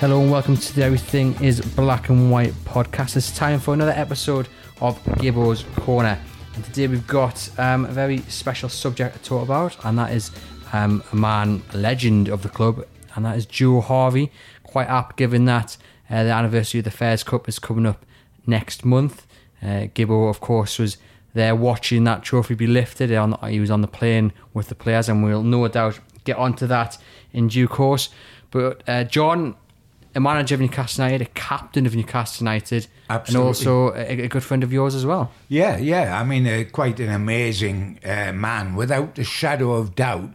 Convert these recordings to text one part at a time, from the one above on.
Hello and welcome to the Everything is Black and White podcast. It's time for another episode of Gibbo's Corner. And today we've got um, a very special subject to talk about, and that is um, a man, a legend of the club, and that is Joe Harvey. Quite apt given that uh, the anniversary of the Fairs Cup is coming up next month. Uh, Gibbo, of course, was there watching that trophy be lifted. He was on the plane with the players, and we'll no doubt get onto that in due course. But uh, John, a manager of Newcastle United, a captain of Newcastle United, Absolutely. and also a, a good friend of yours as well. Yeah, yeah. I mean, uh, quite an amazing uh, man, without a shadow of doubt.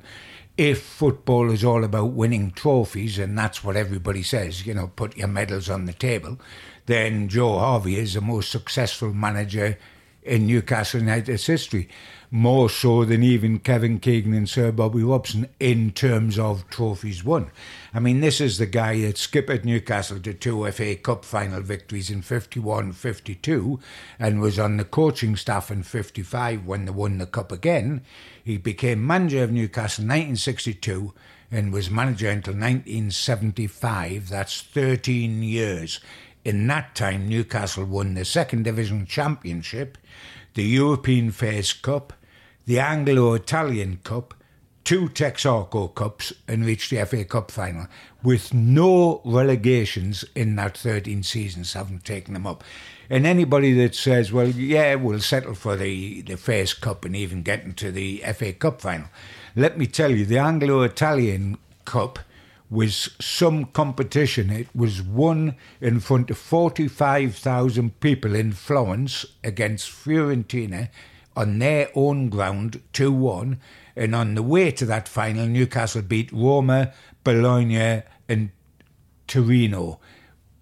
If football is all about winning trophies, and that's what everybody says, you know, put your medals on the table, then Joe Harvey is the most successful manager in Newcastle United's history. More so than even Kevin Keegan and Sir Bobby Robson in terms of trophies won. I mean, this is the guy that skippered Newcastle to two FA Cup final victories in 51 52 and was on the coaching staff in 55 when they won the Cup again. He became manager of Newcastle in 1962 and was manager until 1975. That's 13 years. In that time, Newcastle won the Second Division Championship, the European Fairs Cup, the Anglo Italian Cup, two Texaco Cups, and reached the FA Cup final with no relegations in that 13 seasons, haven't taken them up. And anybody that says, well, yeah, we'll settle for the, the Fairs Cup and even get into the FA Cup final, let me tell you, the Anglo Italian Cup was some competition. It was won in front of 45,000 people in Florence against Fiorentina on their own ground, 2 1. And on the way to that final, Newcastle beat Roma, Bologna, and Torino,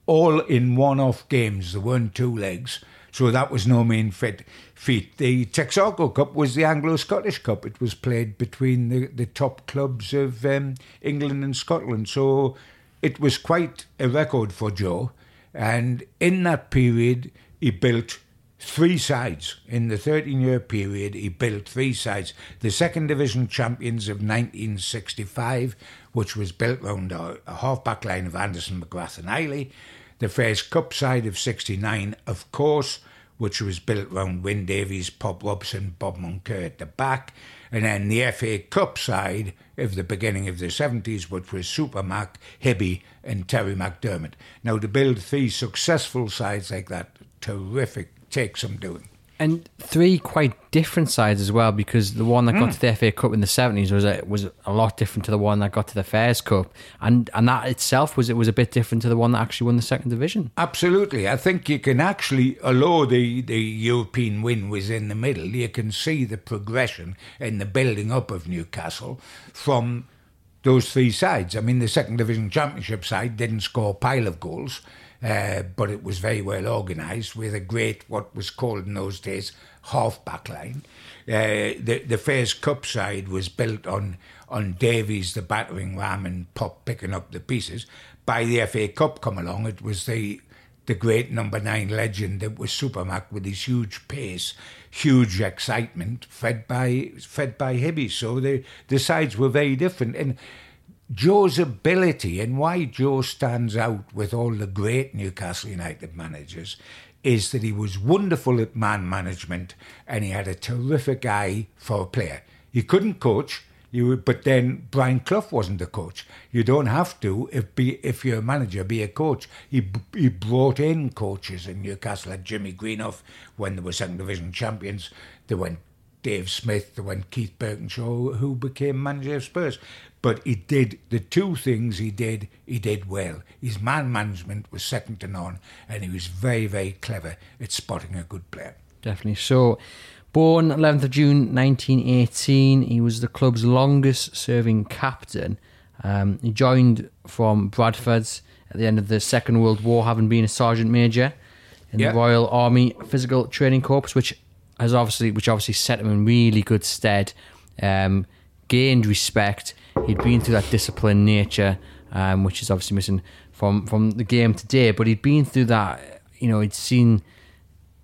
all in one off games. There weren't two legs. So that was no mean fit, feat. The Texaco Cup was the Anglo Scottish Cup. It was played between the, the top clubs of um, England and Scotland. So it was quite a record for Joe. And in that period, he built three sides. In the 13 year period, he built three sides. The second division champions of 1965, which was built round a, a half back line of Anderson, McGrath, and Iley. The Fairs Cup side of 69, of course, which was built round Wyn Davies, Pop Robson, Bob Moncur at the back. And then the FA Cup side of the beginning of the 70s, which was Super Mac, Hibby, and Terry McDermott. Now, to build three successful sides like that, terrific, takes some doing. And three quite different sides as well, because the one that got mm. to the FA Cup in the seventies was a, was a lot different to the one that got to the Fairs Cup, and and that itself was it was a bit different to the one that actually won the second division. Absolutely, I think you can actually, although the the European win was in the middle, you can see the progression in the building up of Newcastle from those three sides. I mean, the second division championship side didn't score a pile of goals. Uh, but it was very well organised with a great, what was called in those days, half back line. Uh, the, the Fairs Cup side was built on, on Davies, the battering ram, and Pop picking up the pieces. By the FA Cup come along, it was the the great number nine legend that was Supermac with his huge pace, huge excitement, fed by fed by Hibby. So the the sides were very different. And Joe's ability and why Joe stands out with all the great Newcastle United managers is that he was wonderful at man management and he had a terrific eye for a player. He couldn't coach, you but then Brian Clough wasn't a coach. You don't have to if be if you're a manager be a coach. He he brought in coaches in Newcastle like Jimmy Greenough when they were second division champions. They went Dave Smith, they went Keith Birkinshaw, who became manager of Spurs. But he did the two things he did, he did well. His man management was second to none, and he was very, very clever at spotting a good player. Definitely. So, Born 11th of June 1918, he was the club's longest serving captain. Um, he joined from Bradford's at the end of the Second World War, having been a sergeant major in Yeah. the Royal Army Physical Training Corps, which has obviously which obviously set him in really good stead. Um, gained respect. He'd been through that disciplined nature, um, which is obviously missing from from the game today. But he'd been through that. You know, he'd seen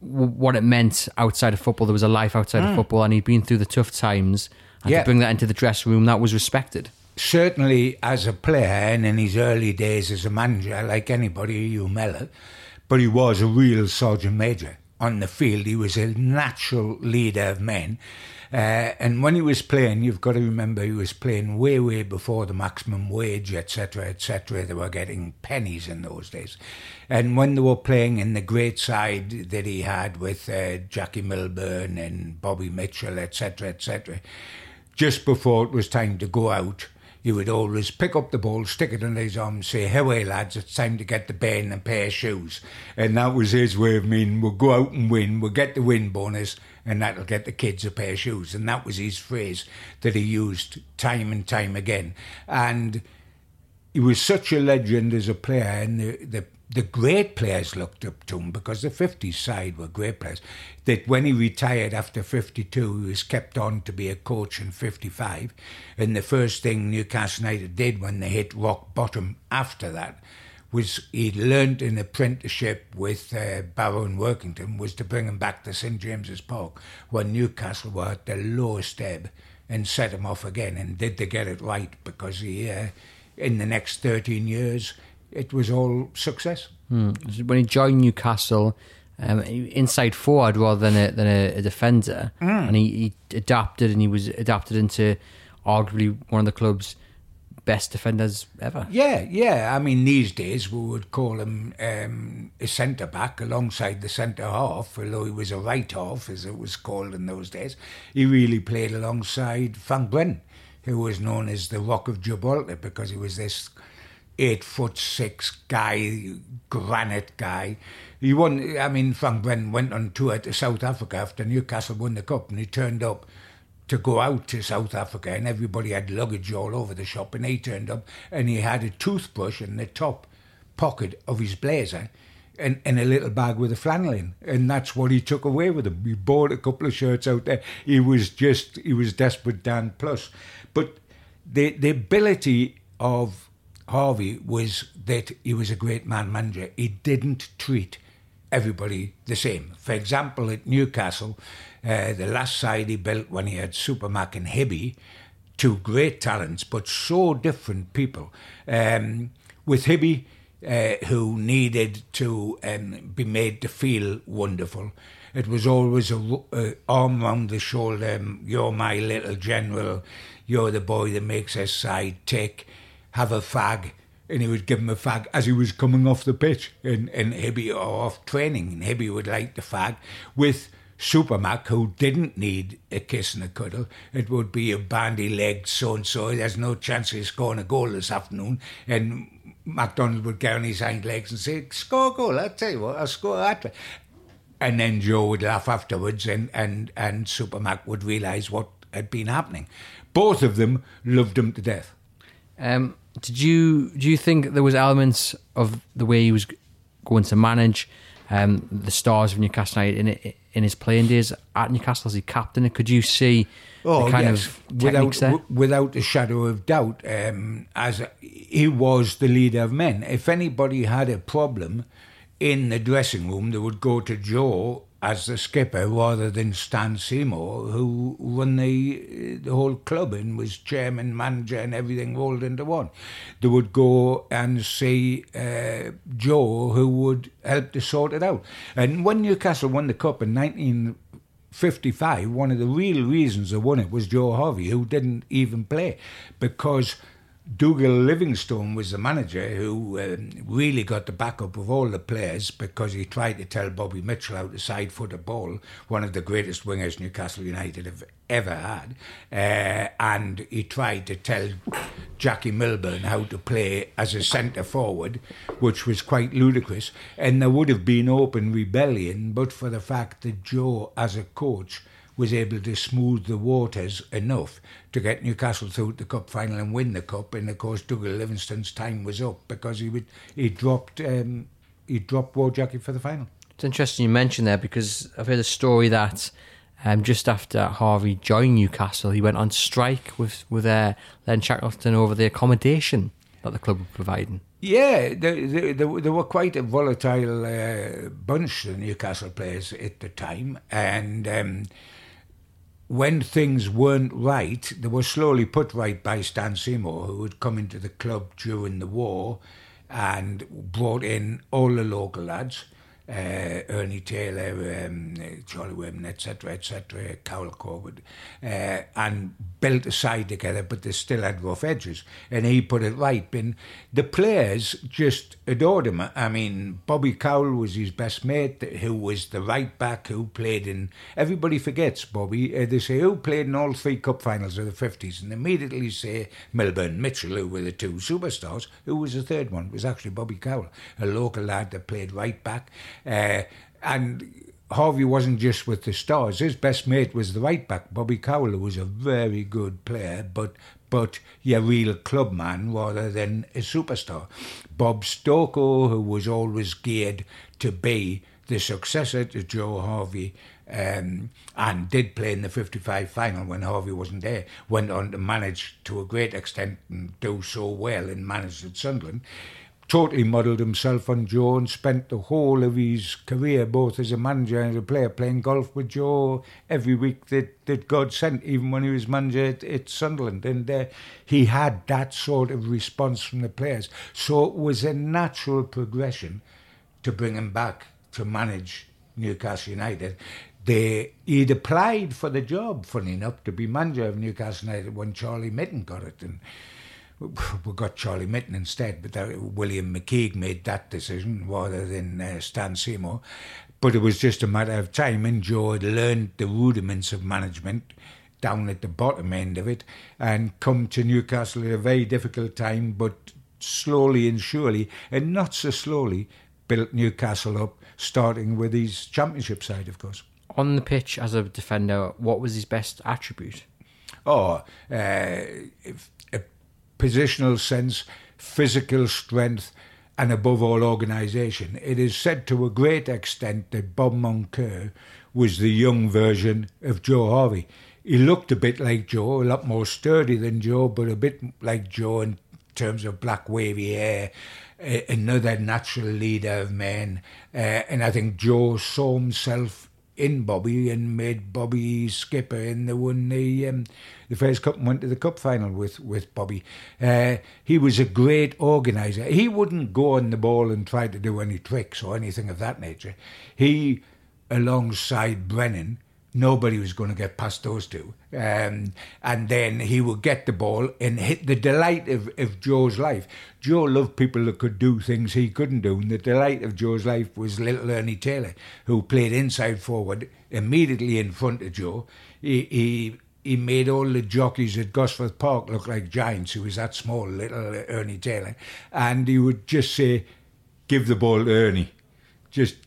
w- what it meant outside of football. There was a life outside of football, and he'd been through the tough times. And Yeah. to bring that into the dressing room, that was respected. certainly as a player and in his early days as a manager, like anybody, you Mellor, but he was a real sergeant major. On the field, he was a natural leader of men. Uh, and when he was playing, you've got to remember he was playing way, way before the maximum wage, etc., etc. They were getting pennies in those days. And when they were playing in the great side that he had with uh, Jackie Milburn and Bobby Mitchell, etc., etc., just before it was time to go out, he would always pick up the ball, stick it in his arm, and say, Hey, lads, it's time to get the band and a pair of shoes. And that was his way of meaning we'll go out and win, we'll get the win bonus, and that'll get the kids a pair of shoes. And that was his phrase that he used time and time again. And he was such a legend as a player, and the, the, the great players looked up to him because the 50s side were great players. That when he retired after 52, he was kept on to be a coach in 55. And the first thing Newcastle United did when they hit rock bottom after that was he learnt an apprenticeship with uh, Barrow and Workington was to bring him back to St James's Park when Newcastle were at the lowest ebb and set him off again. And did they get it right? Because he, uh, in the next 13 years, it was all success. When he joined Newcastle, um, inside forward rather than a, than a, a defender, and he, he adapted and he was adapted into arguably one of the club's best defenders ever. Yeah, yeah. I mean, these days we would call him um, a centre back alongside the centre half, although he was a right half, as it was called in those days. He really played alongside Frank Brennan, who was known as the Rock of Gibraltar because he was this eight foot six guy, granite guy. He won. I mean, Frank Brennan went on tour to South Africa after Newcastle won the cup, and he turned up to go out to South Africa, and everybody had luggage all over the shop, and he turned up, and he had a toothbrush in the top pocket of his blazer. And, and a little bag with a flannel in, and that's what he took away with him. He bought a couple of shirts out there. He was just, he was desperate Dan Plus. But the the ability of Harvey was that he was a great man manager. He didn't treat everybody the same. For example, at Newcastle, uh, the last side he built when he had Supermac and Hibby, two great talents, but so different people. Um, with Hibby, uh, who needed to um, be made to feel wonderful. It was always a, a arm round the shoulder. um, You're my little general. You're the boy that makes us side tick. Have a fag. And he would give him a fag as he was coming off the pitch. And, and Hibby, or off training, and Hibby would light the fag with Supermac, who didn't need a kiss and a cuddle. It would be a bandy legged so and so. There's no chance he's scoring a goal this afternoon. And MacDonald would get on his hind legs and say, Score a goal, I'll tell you what, I'll score that. And then Joe would laugh afterwards, and, and, and Supermac would realise what had been happening. Both of them loved him to death. Um, did you do you think there was elements of the way he was going to manage um, the stars of Newcastle United in in his playing days at Newcastle as he captain? Could you see the kind of Oh, without, w- without a shadow of doubt. Um, as a, he was the leader of men. If anybody had a problem in the dressing room, they would go to Joe as the skipper rather than Stan Seymour, who run the the whole club and was chairman, manager, and everything rolled into one. They would go and see uh, Joe, who would help to sort it out. And when Newcastle won the cup in 1955, one of the real reasons they won it was Joe Harvey, who didn't even play because Dougal Livingstone was the manager who um, really got the backup of all the players because he tried to tell Bobby Mitchell how to side foot a ball, one of the greatest wingers Newcastle United have ever had. Uh, and he tried to tell Jackie Milburn how to play as a centre forward, which was quite ludicrous. And there would have been open rebellion, but for the fact that Joe, as a coach, was able to smooth the waters enough to get Newcastle through the cup final and win the cup. And of course, Dougal Livingston's time was up because he would he dropped um, he dropped Wojciech for the final. It's interesting you mentioned there because I've heard a story that um, just after Harvey joined Newcastle, he went on strike with with uh, Len Shackleton over the accommodation that the club were providing. Yeah, they, they, they, were quite a volatile uh, bunch, the Newcastle players at the time. And um, when things weren't right, they were slowly put right by Stan Seymour, who had come into the club during the war and brought in all the local lads uh, Ernie Taylor, um, Charlie Wayman, etc., etc., Cowell Corbett, uh, and built a side together, but they still had rough edges. And he put it right. And the players just adored him. I mean, Bobby Cowell was his best mate, who was the right back who played in. Everybody forgets Bobby. Uh, they say, who played in all three cup finals of the 50s? And immediately say Milburn Mitchell, who were the two superstars. Who was the third one? It was actually Bobby Cowell, a local lad that played right back. Uh, and Harvey wasn't just with the Stars. His best mate was the right back, Bobby Cowell, who was a very good player, but but a real club man rather than a superstar. Bob Stokoe, who was always geared to be the successor to Joe Harvey, um, and did play in the 55 final when Harvey wasn't there, went on to manage to a great extent and do so well in managed at Sunderland totally modelled himself on Joe and spent the whole of his career, both as a manager and a player, playing golf with Joe every week that, that God sent, even when he was manager at, at Sunderland. And uh, he had that sort of response from the players. So it was a natural progression to bring him back to manage Newcastle United. They, he'd applied for the job, funny enough, to be manager of Newcastle United when Charlie Mitten got it. And we got Charlie Mitten instead, but that, William McKeag made that decision rather than uh, Stan Seymour. But it was just a matter of time, and Joe had learned the rudiments of management down at the bottom end of it and come to Newcastle at a very difficult time, but slowly and surely, and not so slowly, built Newcastle up, starting with his championship side, of course. On the pitch as a defender, what was his best attribute? Oh, uh, if, positional sense, physical strength, and above all, organisation. It is said to a great extent that Bob Moncur was the young version of Joe Harvey. He looked a bit like Joe, a lot more sturdy than Joe, but a bit like Joe in terms of black wavy hair, another natural leader of men. Uh, and I think Joe saw himself in Bobby and made Bobby skipper and they won the um, the first cup and went to the cup final with with Bobby. Uh, he was a great organizer. He wouldn't go on the ball and try to do any tricks or anything of that nature. He, alongside Brennan, nobody was going to get past those two. Um, and then he would get the ball and hit the delight of, of Joe's life. Joe loved people that could do things he couldn't do. And the delight of Joe's life was little Ernie Taylor, who played inside forward immediately in front of Joe. He, he, he made all the jockeys at Gosforth Park look like giants. He was that small, little Ernie Taylor. And he would just say, give the ball to Ernie. Just,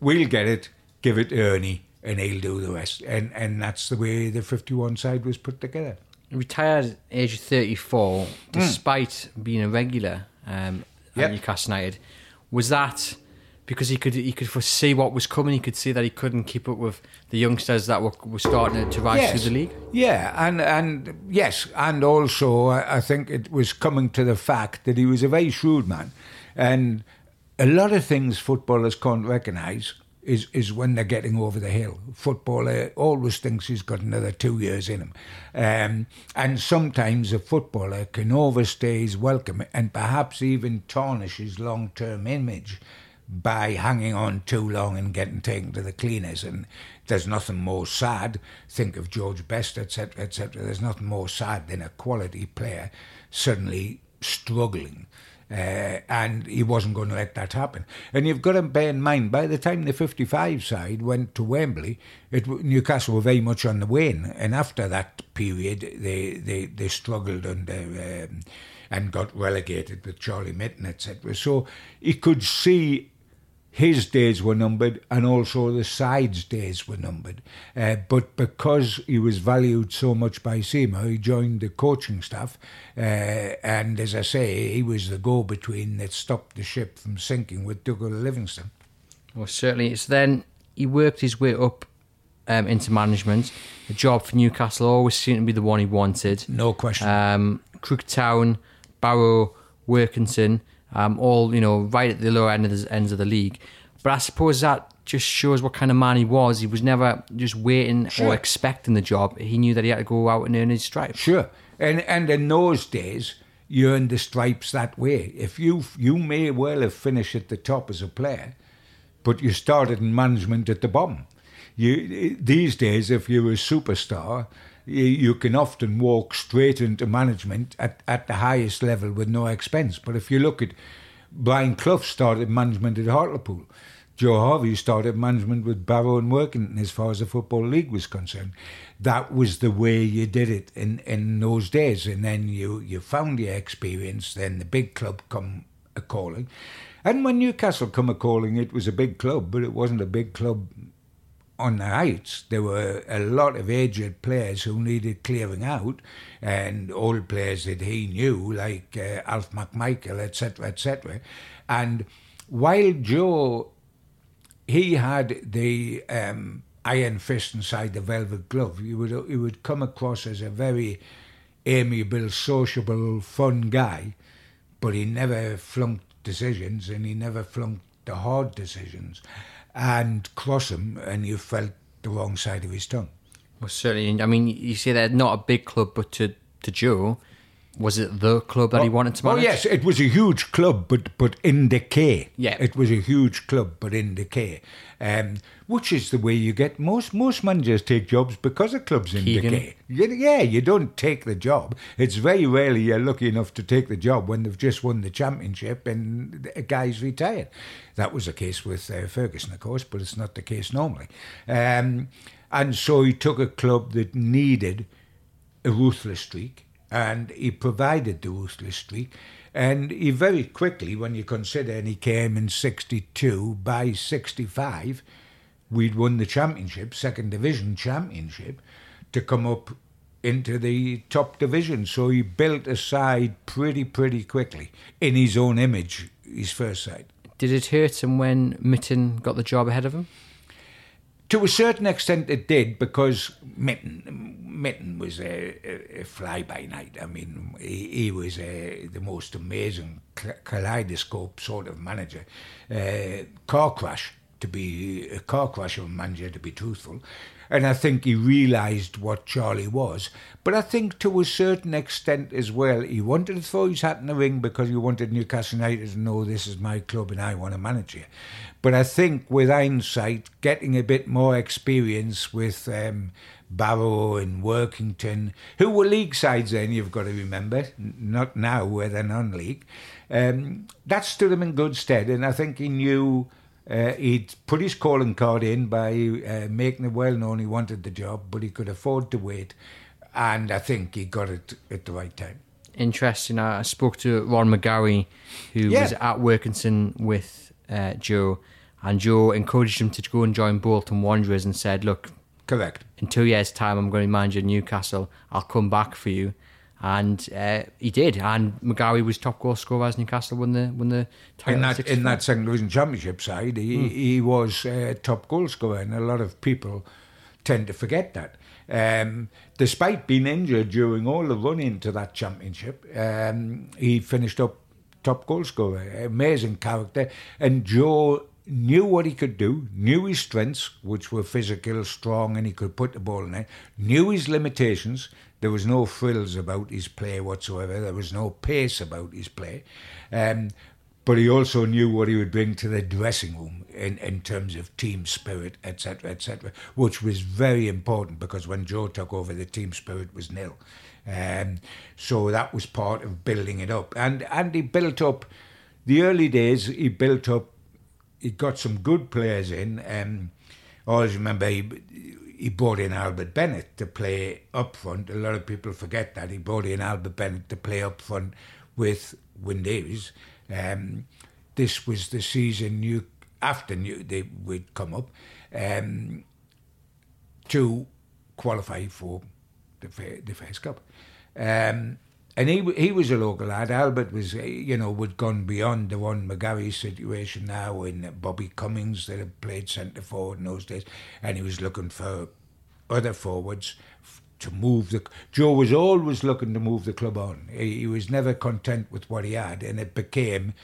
we'll get it, give it to Ernie and he'll do the rest. And and that's the way the 51 side was put together. Retired age of 34, despite mm. being a regular um, yep. at Newcastle United. Was that because he could he could foresee what was coming? He could see that he couldn't keep up with the youngsters that were, were starting to rise yes. through the league. Yeah, and and yes, and also I think it was coming to the fact that he was a very shrewd man, and a lot of things footballers can't recognise is is when they're getting over the hill. Footballer always thinks he's got another two years in him, um, and sometimes a footballer can overstay his welcome and perhaps even tarnish his long term image by hanging on too long and getting taken to the cleaners. And there's nothing more sad. Think of George Best, etc., etc. There's nothing more sad than a quality player suddenly struggling uh, and he wasn't going to let that happen. And you've got to bear in mind, by the time the 55 side went to Wembley, it, Newcastle were very much on the wane. And after that period, they, they, they struggled under um, and got relegated with Charlie Mitten, etc. So he could see his days were numbered and also the side's days were numbered. Uh, but because he was valued so much by Seymour, he joined the coaching staff. Uh, and as I say, he was the go between that stopped the ship from sinking with Dougal Livingston. Well, certainly. So then he worked his way up um, into management. The job for Newcastle always seemed to be the one he wanted. No question. Um, Crook Town, Barrow, Workington um, all you know right at the lower end of the ends of the league. But I suppose that just shows what kind of man he was. He was never just waiting Sure. or expecting the job. He knew that he had to go out and earn his stripes. Sure, and and in those days, you earned the stripes that way. If you you may well have finished at the top as a player, but you started in management at the bottom. You these days, if you're a superstar, you, can often walk straight into management at, at the highest level with no expense. But if you look at Brian Clough started management at Hartlepool. Joe Harvey started management with Barrow and Workington as far as the Football League was concerned. That was the way you did it in, in those days. And then you, you found your experience, then the big club come a calling. And when Newcastle come a calling, it was a big club, but it wasn't a big club on the heights. There were a lot of aged players who needed clearing out, and old players that he knew, like uh, Alf McMichael, etc., etc. And while Joe, he had the um, iron fist inside the velvet glove. He would he would come across as a very amiable, sociable, fun guy, but he never flunked decisions, and he never flunked the hard decisions and cross him, and you felt the wrong side of his tongue. Well, certainly. I mean, you say they're not a big club, but to to Joe, was it the club that he oh, wanted to oh, manage? Oh yes, it was a huge club, but but in decay. Yeah. it was a huge club, but in decay. Um, which is the way you get most most managers take jobs because a club's in Keegan. decay. You, yeah, you don't take the job. It's very rarely you're lucky enough to take the job when they've just won the championship and a guy's retired. That was the case with uh, Ferguson, of course, but it's not the case normally. Um, and so he took a club that needed a ruthless streak, and he provided the ruthless streak. And he very quickly, when you consider, and he came in 62, by 65, we'd won the championship, second division championship, to come up into the top division. So he built a side pretty, pretty quickly in his own image, his first side. Did it hurt him when Mitten got the job ahead of him? To a certain extent, it did because Mitten, Mitten was a, a, fly by night. I mean, he, he was a, the most amazing kaleidoscope sort of manager. Uh, car crash to be a car crash of a manager, to be truthful. And I think he realised what Charlie was. But I think to a certain extent as well, he wanted to throw his hat in the ring because he wanted Newcastle United to know this is my club and I want to manage it. But I think with hindsight, getting a bit more experience with um, Barrow and Workington, who were league sides then, you've got to remember, not now where they're non-league, um, that stood him in good stead. And I think he knew uh, he'd put his calling card in by uh, making it well known he wanted the job, but he could afford to wait. And I think he got it at the right time. Interesting. I spoke to Ron McGarry, who Yeah. was at Workington with uh, Joe, and Joe encouraged him to go and join Bolton Wanderers and said, "Look, Correct. in two years' time, I'm going to manage Newcastle. I'll come back for you." And uh, he did. And McGarry was top goal scorer as Newcastle won the won the title. in that in that second division championship side, he he was uh, top goal scorer, and a lot of people tend to forget that. Um, despite being injured during all the run into that championship, um, he finished up top goal scorer. Amazing character, and Joe knew what he could do, knew his strengths, which were physical, strong, and he could put the ball in. Knew his limitations. There was no frills about his play whatsoever. There was no pace about his play. Um, but he also knew what he would bring to the dressing room in, in terms of team spirit, etc., etc., which was very important because when Joe took over, the team spirit was nil. Um, so that was part of building it up. And, and he built up, the early days, he built up, he got some good players in. Um, I always remember he, he brought in Albert Bennett to play up front. A lot of people forget that. He brought in Albert Bennett to play up front with Wyn Davies. Um, this was the season after New, they would come up um, to qualify for the the Fairs Cup. Um, and he he was a local lad. Albert was, uh, you know, would gone beyond the one McGarry situation now, and Bobby Cummings that had played centre forward in those days, and he was looking for other forwards to move the. Joe was always looking to move the club on. He, he was never content with what he had, and it became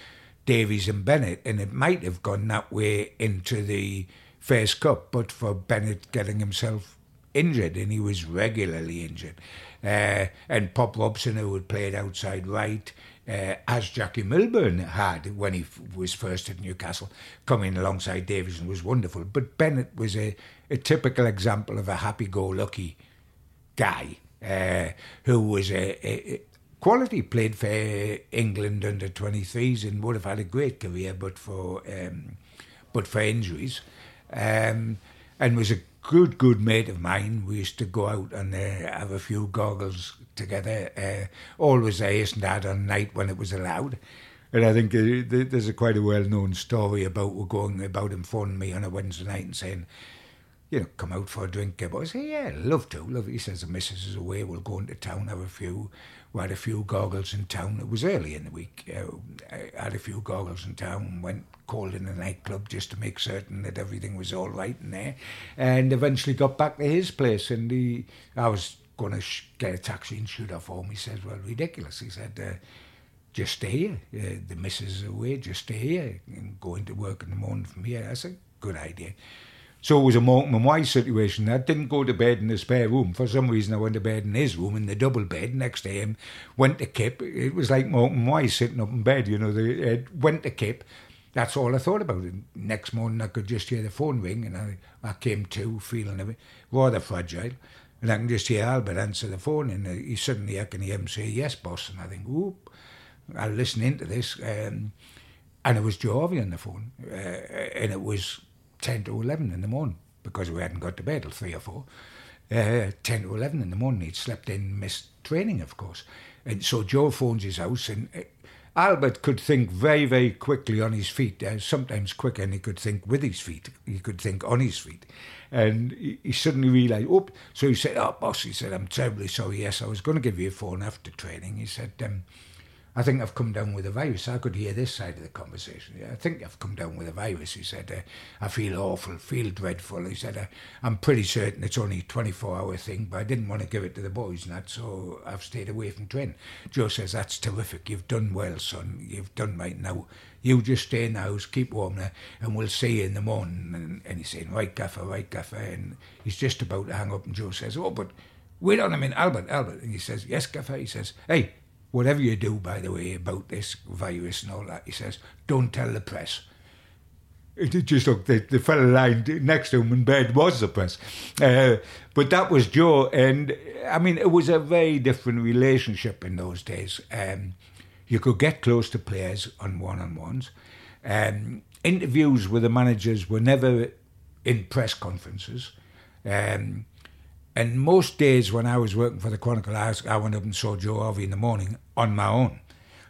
Davies and Bennett, and it might have gone that way into the Fairs Cup, but for Bennett getting himself injured, and he was regularly injured. Uh, and Pop Robson, who had played outside right, uh, as Jackie Milburn had when he f- was first at Newcastle, coming alongside Davies was wonderful. But Bennett was a, a typical example of a happy-go-lucky guy uh, who was a, a, quality. Played for England under 23s and would have had a great career, but for um, but for injuries, um, and was a good good mate of mine. We used to go out and uh, have a few goggles together. Uh, always and dad on night when it was allowed. And I think uh, there's a quite a well known story about we're going about him phoning me on a Wednesday night and saying, you know, come out for a drink. I say, yeah, love to. Love. He says the missus is away. We'll go into town, have a few. We had a few goggles in town. It was early in the week. Uh, I had a few goggles in town. Went called in a nightclub just to make certain that everything was all right in there, and eventually got back to his place. And he, I was going to sh- get a taxi and shoot off home. He said, "Well, ridiculous." He said. Uh, just stay here. Uh, the missus is away. Just stay here and go into work in the morning from here. That's a good idea. So it was a Morecambe Wise situation. I didn't go to bed in the spare room. For some reason, I went to bed in his room in the double bed next to him. Went to Kip. It was like Morecambe Wise sitting up in bed, you know. They uh, went to Kip. That's all I thought about. Next morning, I could just hear the phone ring, and I, I came to feeling a bit rather fragile. And I can just hear Albert answer the phone, and uh, he suddenly I can hear him say, "Yes, boss." And I think, "Whoop!" I listen into this, um, and it was Joe on the phone, uh, and it was 10 to 11 in the morning because we hadn't got to bed till 3 or 4. Uh, 10 to 11 in the morning. He'd slept in, missed training, of course. And so Joe phones his house, and uh, Albert could think very, very quickly on his feet, uh, sometimes quicker than he could think with his feet. He could think on his feet. And he, he suddenly realised, oh, so he said, oh, boss, he said, I'm terribly sorry. Yes, I was going to give you a phone after training. He said, um, I think I've come down with a virus. I could hear this side of the conversation. Yeah, I think I've come down with a virus. He said, uh, I feel awful, feel dreadful. He said, uh, I'm pretty certain it's only a 24 hour thing, but I didn't want to give it to the boys and that, so I've stayed away from training. Joe says, That's terrific. You've done well, son. You've done right now. You just stay in the house, keep warm there, and we'll see you in the morning. And, and he's saying, Right, Gaffer, right, Gaffer. And he's just about to hang up, and Joe says, Oh, but wait on a minute, Albert, Albert. And he says, Yes, Gaffer. He says, Hey, whatever you do, by the way, about this virus and all that, he says, don't tell the press. It just look, the, the fellow lying next to him in bed was the press. Uh, but that was Joe. And I mean, it was a very different relationship in those days. Um, you could get close to players on one on ones. Um, interviews with the managers were never in press conferences. Um, and most days when I was working for the Chronicle, I, I went up and saw Joe Harvey in the morning on my own.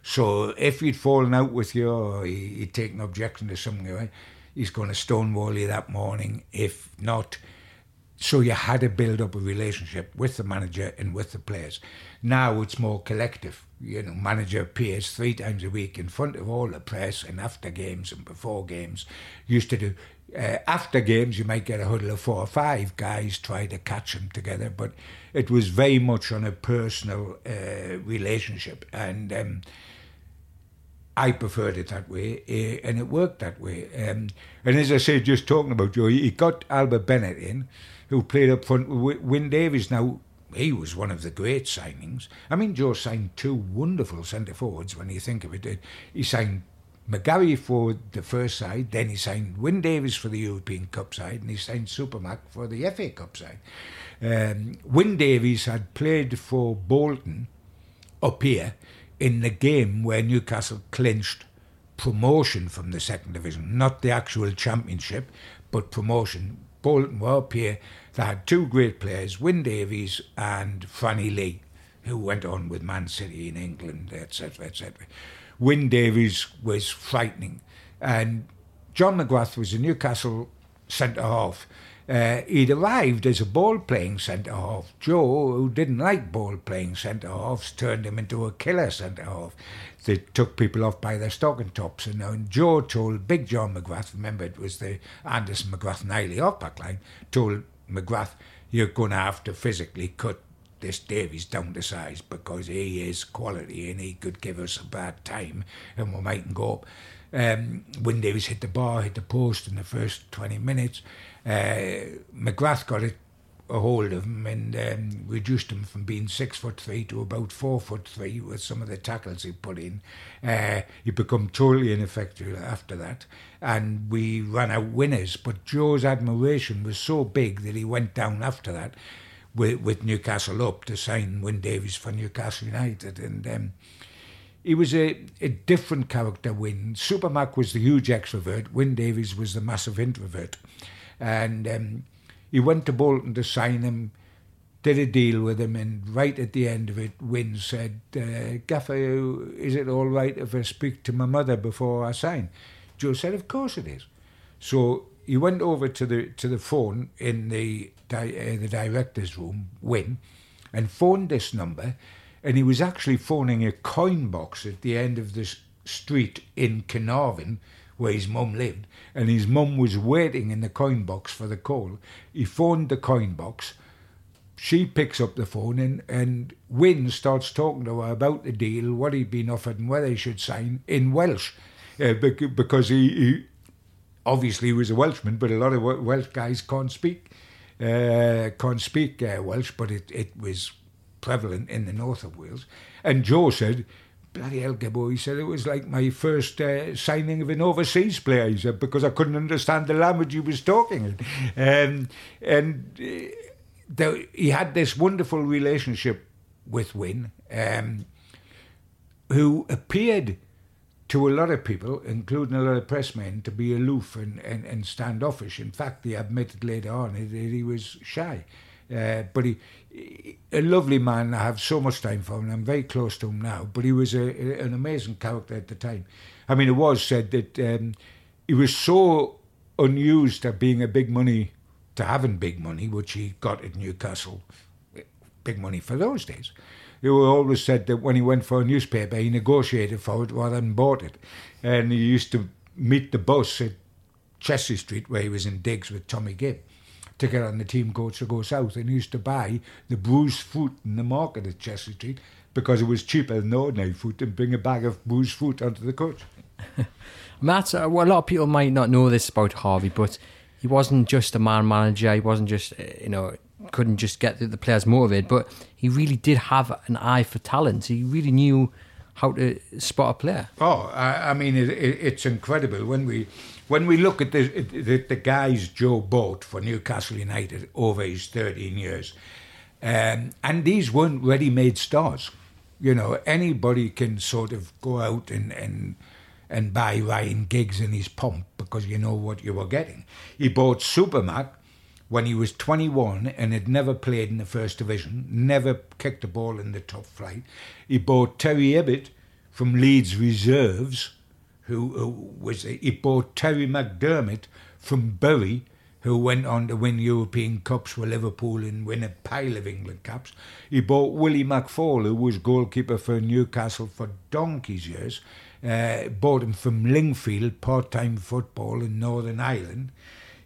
So if he'd fallen out with you or he, would taken objection to something, right, he's going to stonewall you that morning. If not, so you had to build up a relationship with the manager and with the players. Now it's more collective. You know, manager appears three times a week in front of all the press and after games and before games. Used to do uh, after games, you might get a huddle of four or five guys try to catch them together, but it was very much on a personal uh, relationship, and um, I preferred it that way, uh, and it worked that way. Um, and as I said, just talking about Joe, he got Albert Bennett in, who played up front with Wyn Davies. Now he was one of the great signings. I mean, Joe signed two wonderful centre forwards when you think of it. He signed McGarry for the first side, then he signed Wyn Davies for the European Cup side, and he signed Supermac for the FA Cup side. Um, Wyn Davies had played for Bolton up here in the game where Newcastle clinched promotion from the second division, not the actual championship, but promotion. Bolton were up here. They had two great players, Wyn Davies and Franny Lee, who went on with Man City in England, etc., etc. Wyn Davies was frightening. And John McGrath was a Newcastle centre half. Uh, he'd arrived as a ball playing centre half. Joe, who didn't like ball playing centre halves, turned him into a killer centre half. They took people off by their stocking tops. And, and Joe told Big John McGrath, remember it was the Anderson McGrath Niley off back line, told McGrath, you're going to have to physically cut this Davies down to size because he is quality and he could give us a bad time and we mightn't go up. Um, when Davies hit the bar, hit the post in the first 20 minutes, uh, McGrath got a hold of him and um, reduced him from being six foot three to about four foot three with some of the tackles he put in. Uh, he became totally ineffective after that, and we ran out winners. But Joe's admiration was so big that he went down after that with, with Newcastle up to sign Wyn Davies for Newcastle United, and. Um, he was a, a different character. Wyn. Supermac was the huge extrovert. Wyn Davies was the massive introvert, and um, he went to Bolton to sign him, did a deal with him, and right at the end of it, Wyn said, uh, Gaffer, is it all right if I speak to my mother before I sign? Joe said, Of course it is. So he went over to the to the phone in the di- uh, the director's room, Wyn, and phoned this number, and he was actually phoning a coin box at the end of this street in Carnarvon, where his mum lived, and his mum was waiting in the coin box for the call. He phoned the coin box. She picks up the phone and, and Wyn starts talking to her about the deal, what he'd been offered, and whether he should sign in Welsh. Uh, because he, he obviously was a Welshman, but a lot of Welsh guys can't speak uh, can't speak uh, Welsh, but it, it was prevalent in the north of Wales. And Joe said bloody hell, Gibbo, he said it was like my first uh, signing of an overseas player, he said, because I couldn't understand the language he was talking. Um, and uh, the, he had this wonderful relationship with Wyn, um, who appeared to a lot of people, including a lot of pressmen, to be aloof and, and, and standoffish. In fact, he admitted later on that he was shy. Uh, but he, a lovely man. I have so much time for him. I'm very close to him now. But he was a, an amazing character at the time. I mean, it was said that um, he was so unused to being a big money, to having big money, which he got at Newcastle, big money for those days. Was always said that when he went for a newspaper, he negotiated for it rather than bought it. And he used to meet the bus at Chelsea Street, where he was in digs with Tommy Gibb to get on the team coach to go south and he used to buy the bruised fruit in the market at Chelsea Street because it was cheaper than ordinary fruit and bring a bag of bruised fruit onto the coach. Matt, uh, well, a lot of people might not know this about Harvey, but he wasn't just a man manager. He wasn't just, uh, you know, couldn't just get the players motivated, but he really did have an eye for talent. He really knew how to spot a player. Oh, I, I mean, it, it, it's incredible when we when we look at the, the, the guys Joe bought for Newcastle United over his 13 years, um, and these weren't ready-made stars. You know, anybody can sort of go out and, and and buy Ryan Giggs in his pump because you know what you were getting. He bought Supermac when he was 21 and had never played in the first division, never kicked a ball in the top flight. He bought Terry Hibbitt from Leeds Reserves who, who was he bought Terry McDermott from Bury, who went on to win European Cups with Liverpool and win a pile of England Cups. He bought Willie McFaul, who was goalkeeper for Newcastle for donkey's years. Uh, bought him from Linfield, part-time football in Northern Ireland.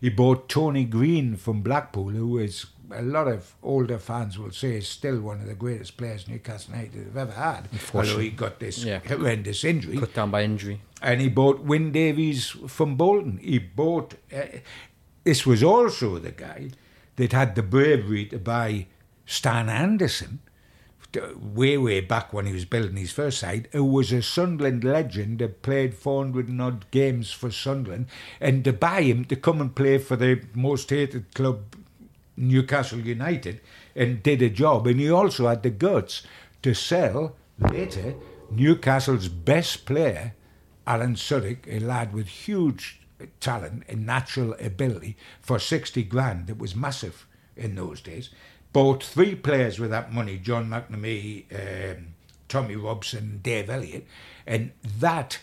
He bought Tony Green from Blackpool, who is a lot of older fans will say is still one of the greatest players Newcastle United have ever had. Although he got this yeah. horrendous injury. Cut down by injury. And he bought Wyn Davies from Bolton. He bought. Uh, this was also the guy that had the bravery to buy Stan Anderson way, way back when he was building his first side, who was a Sunderland legend, had played 400 and odd games for Sunderland, and to buy him to come and play for the most hated club Newcastle United and did a job. And he also had the guts to sell later Newcastle's best player, Alan Suddick, a lad with huge talent and natural ability, for 60 grand. It was massive in those days. Bought three players with that money John McNamee, um, Tommy Robson, Dave Elliott. And that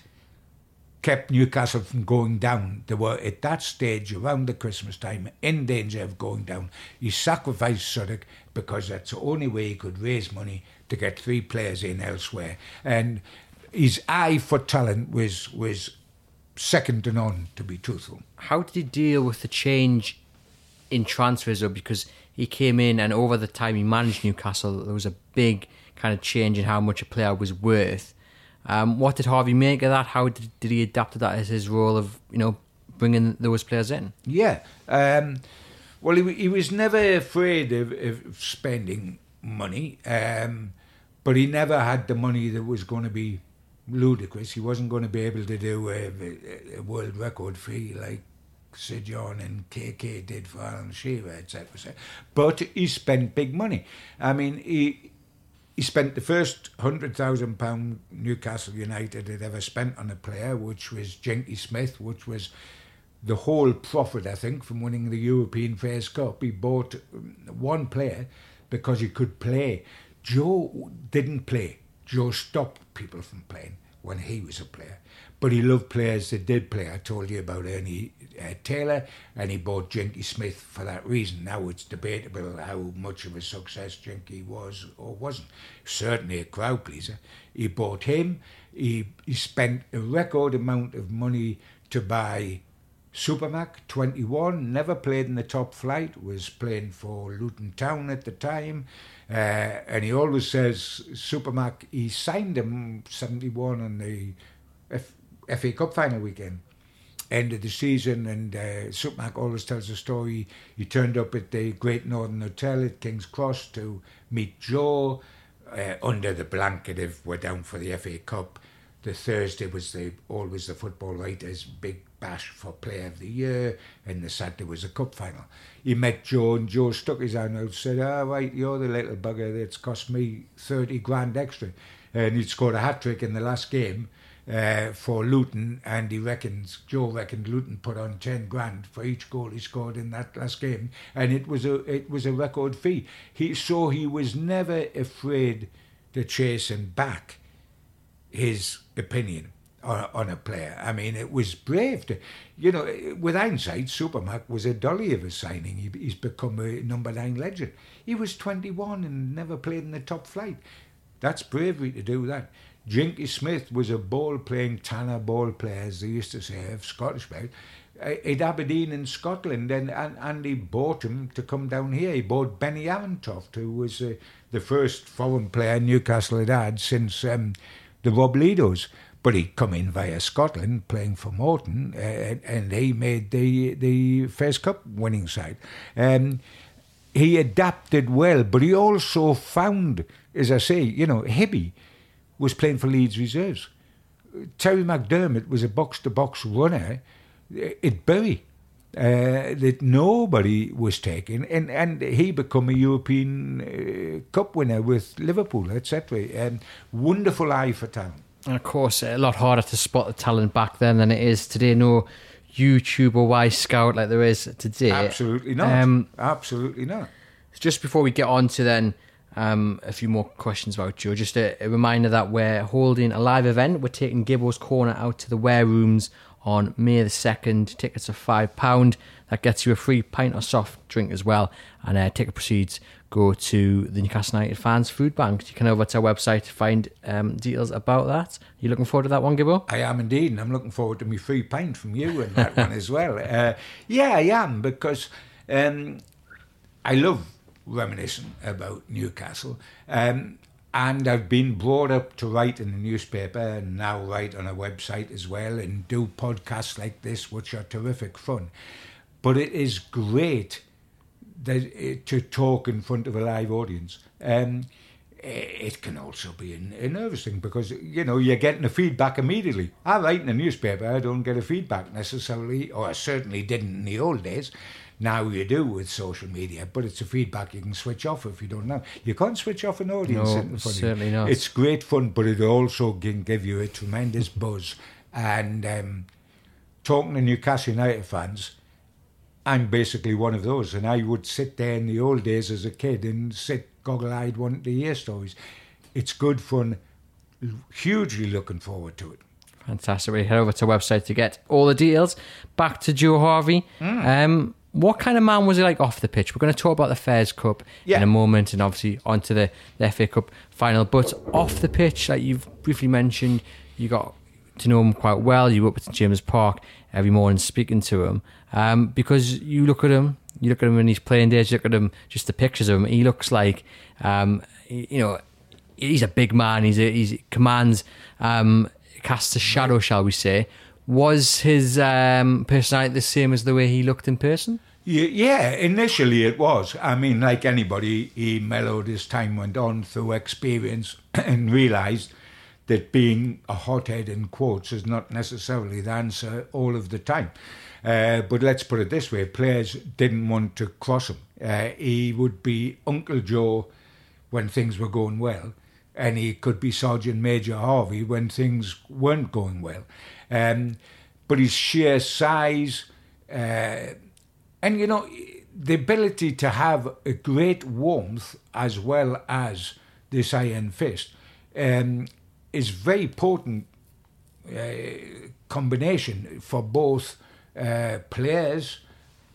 kept Newcastle from going down. They were at that stage around the Christmas time in danger of going down. He sacrificed Suddick because that's the only way he could raise money to get three players in elsewhere. And his eye for talent was was second to none, to be truthful. How did he deal with the change in transfers though? Because he came in and over the time he managed Newcastle, there was a big kind of change in how much a player was worth. Um, what did Harvey make of that? How did, did he adapt to that as his role of you know bringing those players in? Yeah. Um, well, he, he was never afraid of, of spending money, um, but he never had the money that was going to be ludicrous. He wasn't going to be able to do a, a world record fee like Sir John and KK did for Alan Shearer, etc. But he spent big money. I mean, he he spent the first hundred thousand pound Newcastle United had ever spent on a player, which was Jinky Smith, which was the whole profit, I think, from winning the European Fairs Cup. He bought um, one player because he could play. Joe didn't play. Joe stopped people from playing when he was a player. But he loved players that did play. I told you about Ernie uh, Taylor, and he bought Jinky Smith for that reason. Now it's debatable how much of a success Jinky was or wasn't. Certainly a crowd pleaser. He bought him. He, he spent a record amount of money to buy Supermac, 21, never played in the top flight, was playing for Luton Town at the time. Uh, and he always says Supermac, he signed him 71 on the F- FA Cup final weekend, end of the season. And uh, Supermac always tells the story. He turned up at the Great Northern Hotel at King's Cross to meet Joe uh, under the blanket of we're down for the FA Cup. The Thursday was the always the football writers' big bash for Player of the Year, and the Saturday was a cup final. He met Joe, and Joe stuck his hand out said, "Ah, right, you're the little bugger that's cost me thirty grand extra," and he'd scored a hat trick in the last game. Uh, for Luton, and he reckons Joe reckoned Luton put on ten grand for each goal he scored in that last game, and it was a it was a record fee. He so he was never afraid to chase and back his opinion on, on a player. I mean, it was brave to, you know, with hindsight, Supermac was a dolly of a signing. He, he's become a number nine legend. He was 21 and never played in the top flight. That's bravery to do that. Jinky Smith was a ball playing Tanner ball player, as they used to say, of Scottish belt. At Aberdeen in Scotland, and, and, and he bought him to come down here. He bought Benny Arentoft, who was uh, the first foreign player Newcastle had had since um, the Robledos. But he'd come in via Scotland playing for Morton, uh, and he made the the first cup winning side. Um, he adapted well, but he also found, as I say, you know, Hibby was playing for Leeds reserves. Terry McDermott was a box to box runner at Bury. Uh, that nobody was taking, and, and he become a European uh, Cup winner with Liverpool, etc. Um, wonderful eye for talent. And of course, a lot harder to spot the talent back then than it is today. No YouTube or Wyscout like there is today. Absolutely not. Um, Absolutely not. Just before we get on to then um, a few more questions about you. just a, a, reminder that we're holding a live event. We're taking Gibbo's Corner out to the Ware Rooms on May the 2nd. Tickets are £5. That gets you a free pint or soft drink as well. And uh, ticket proceeds go to the Newcastle United Fans Food Bank. You can over to our website to find um, details about that. Are you looking forward to that one, Gibbo? I am indeed, and I'm looking forward to my free pint from you and that one as well. Uh, yeah, I am, because um, I love reminiscing about Newcastle. Um, and I've been brought up to write in the newspaper and now write on a website as well and do podcasts like this, which are terrific fun. But it is great that, uh, to talk in front of a live audience. Um, it can also be a, nervous thing because you know you're getting the feedback immediately. I write in the newspaper, I don't get a feedback necessarily, or I certainly didn't in the old days. Now you do with social media, but it's a feedback you can switch off if you don't know. You can't switch off an audience. No, certainly not. It's great fun, but it also can give you a tremendous buzz. And um, talking to Newcastle United fans, I'm basically one of those, and I would sit there in the old days as a kid and sit goggle-eyed wanting to hear stories. It's good fun. Hugely looking forward to it. Fantastic. We head over to website to get all the details. Back to Joe Harvey. Um, what kind of man was he like off the pitch? We're going to talk about the Fairs Cup Yeah. in a moment, and obviously onto the, the FA Cup final. But off the pitch, like you've briefly mentioned, you got to know him quite well. You were up at James Park every morning speaking to him um, because you look at him, you look at him when he's playing days, you look at him, just the pictures of him. He looks like, um, you know, he's a big man. He's a, he's commands um, casts a shadow, shall we say? Was his um, personality the same as the way he looked in person? Yeah, initially it was. I mean, like anybody, he mellowed as time went on through experience and realised that being a hothead in quotes is not necessarily the answer all of the time. Uh, but let's put it this way players didn't want to cross him. Uh, he would be Uncle Joe when things were going well, and he could be Sergeant Major Harvey when things weren't going well. Um, but his sheer size, uh, and you know, the ability to have a great warmth as well as this iron fist um, is very potent uh, combination for both uh, players.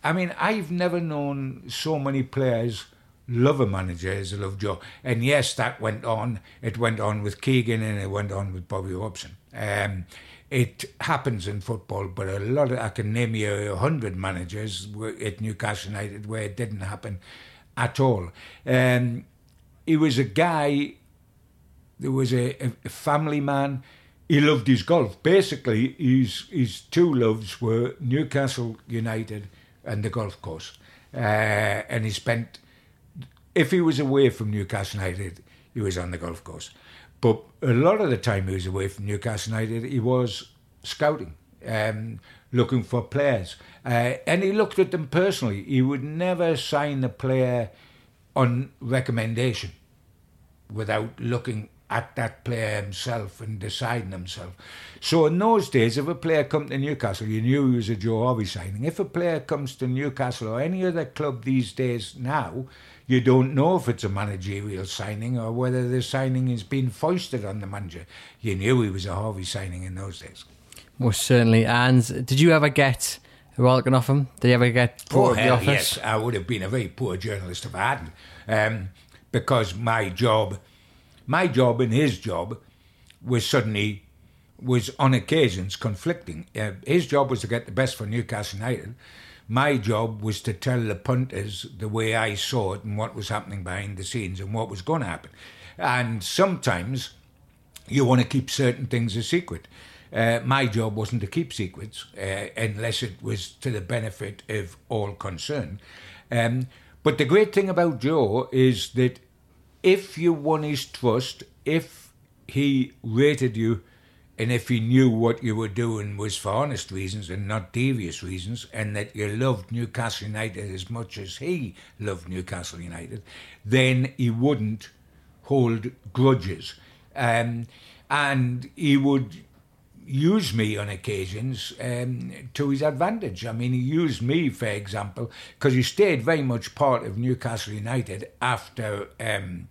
I mean, I've never known so many players love a manager as I love Joe. And yes, that went on. It went on with Keegan and it went on with Bobby Robson. Um, it happens in football, but a lot of I can name you a hundred managers at Newcastle United where it didn't happen at all. Um, he was a guy there was a, a, family man. He loved his golf. Basically, his his two loves were Newcastle United and the golf course. Uh, and he spent, if he was away from Newcastle United, he was on the golf course. But a lot of the time he was away from Newcastle United, he was scouting, um, looking for players. Uh, and he looked at them personally. He would never sign a player on recommendation without looking at that player himself and deciding himself. So in those days, if a player come to Newcastle, you knew he was a Joe Harvey signing. If a player comes to Newcastle or any other club these days now, you don't know if it's a managerial signing or whether the signing is being foisted on the manager. You knew he was a Harvey signing in those days. Most certainly. And did you ever get a welcome off him? Did you ever get put Oh, the office? yes. I would have been a very poor journalist if I hadn't. Um, because my job, my job and his job was suddenly, was on occasions conflicting. Uh, his job was to get the best for Newcastle United. My job was to tell the punters the way I saw it and what was happening behind the scenes and what was going to happen. And sometimes you want to keep certain things a secret. Uh, my job wasn't to keep secrets uh, unless it was to the benefit of all concerned. Um, but the great thing about Joe is that if you won his trust, if he rated you, and if he knew what you were doing was for honest reasons and not devious reasons, and that you loved Newcastle United as much as he loved Newcastle United, then he wouldn't hold grudges. Um, and he would use me on occasions um, to his advantage. I mean, he used me, for example, because he stayed very much part of Newcastle United after um,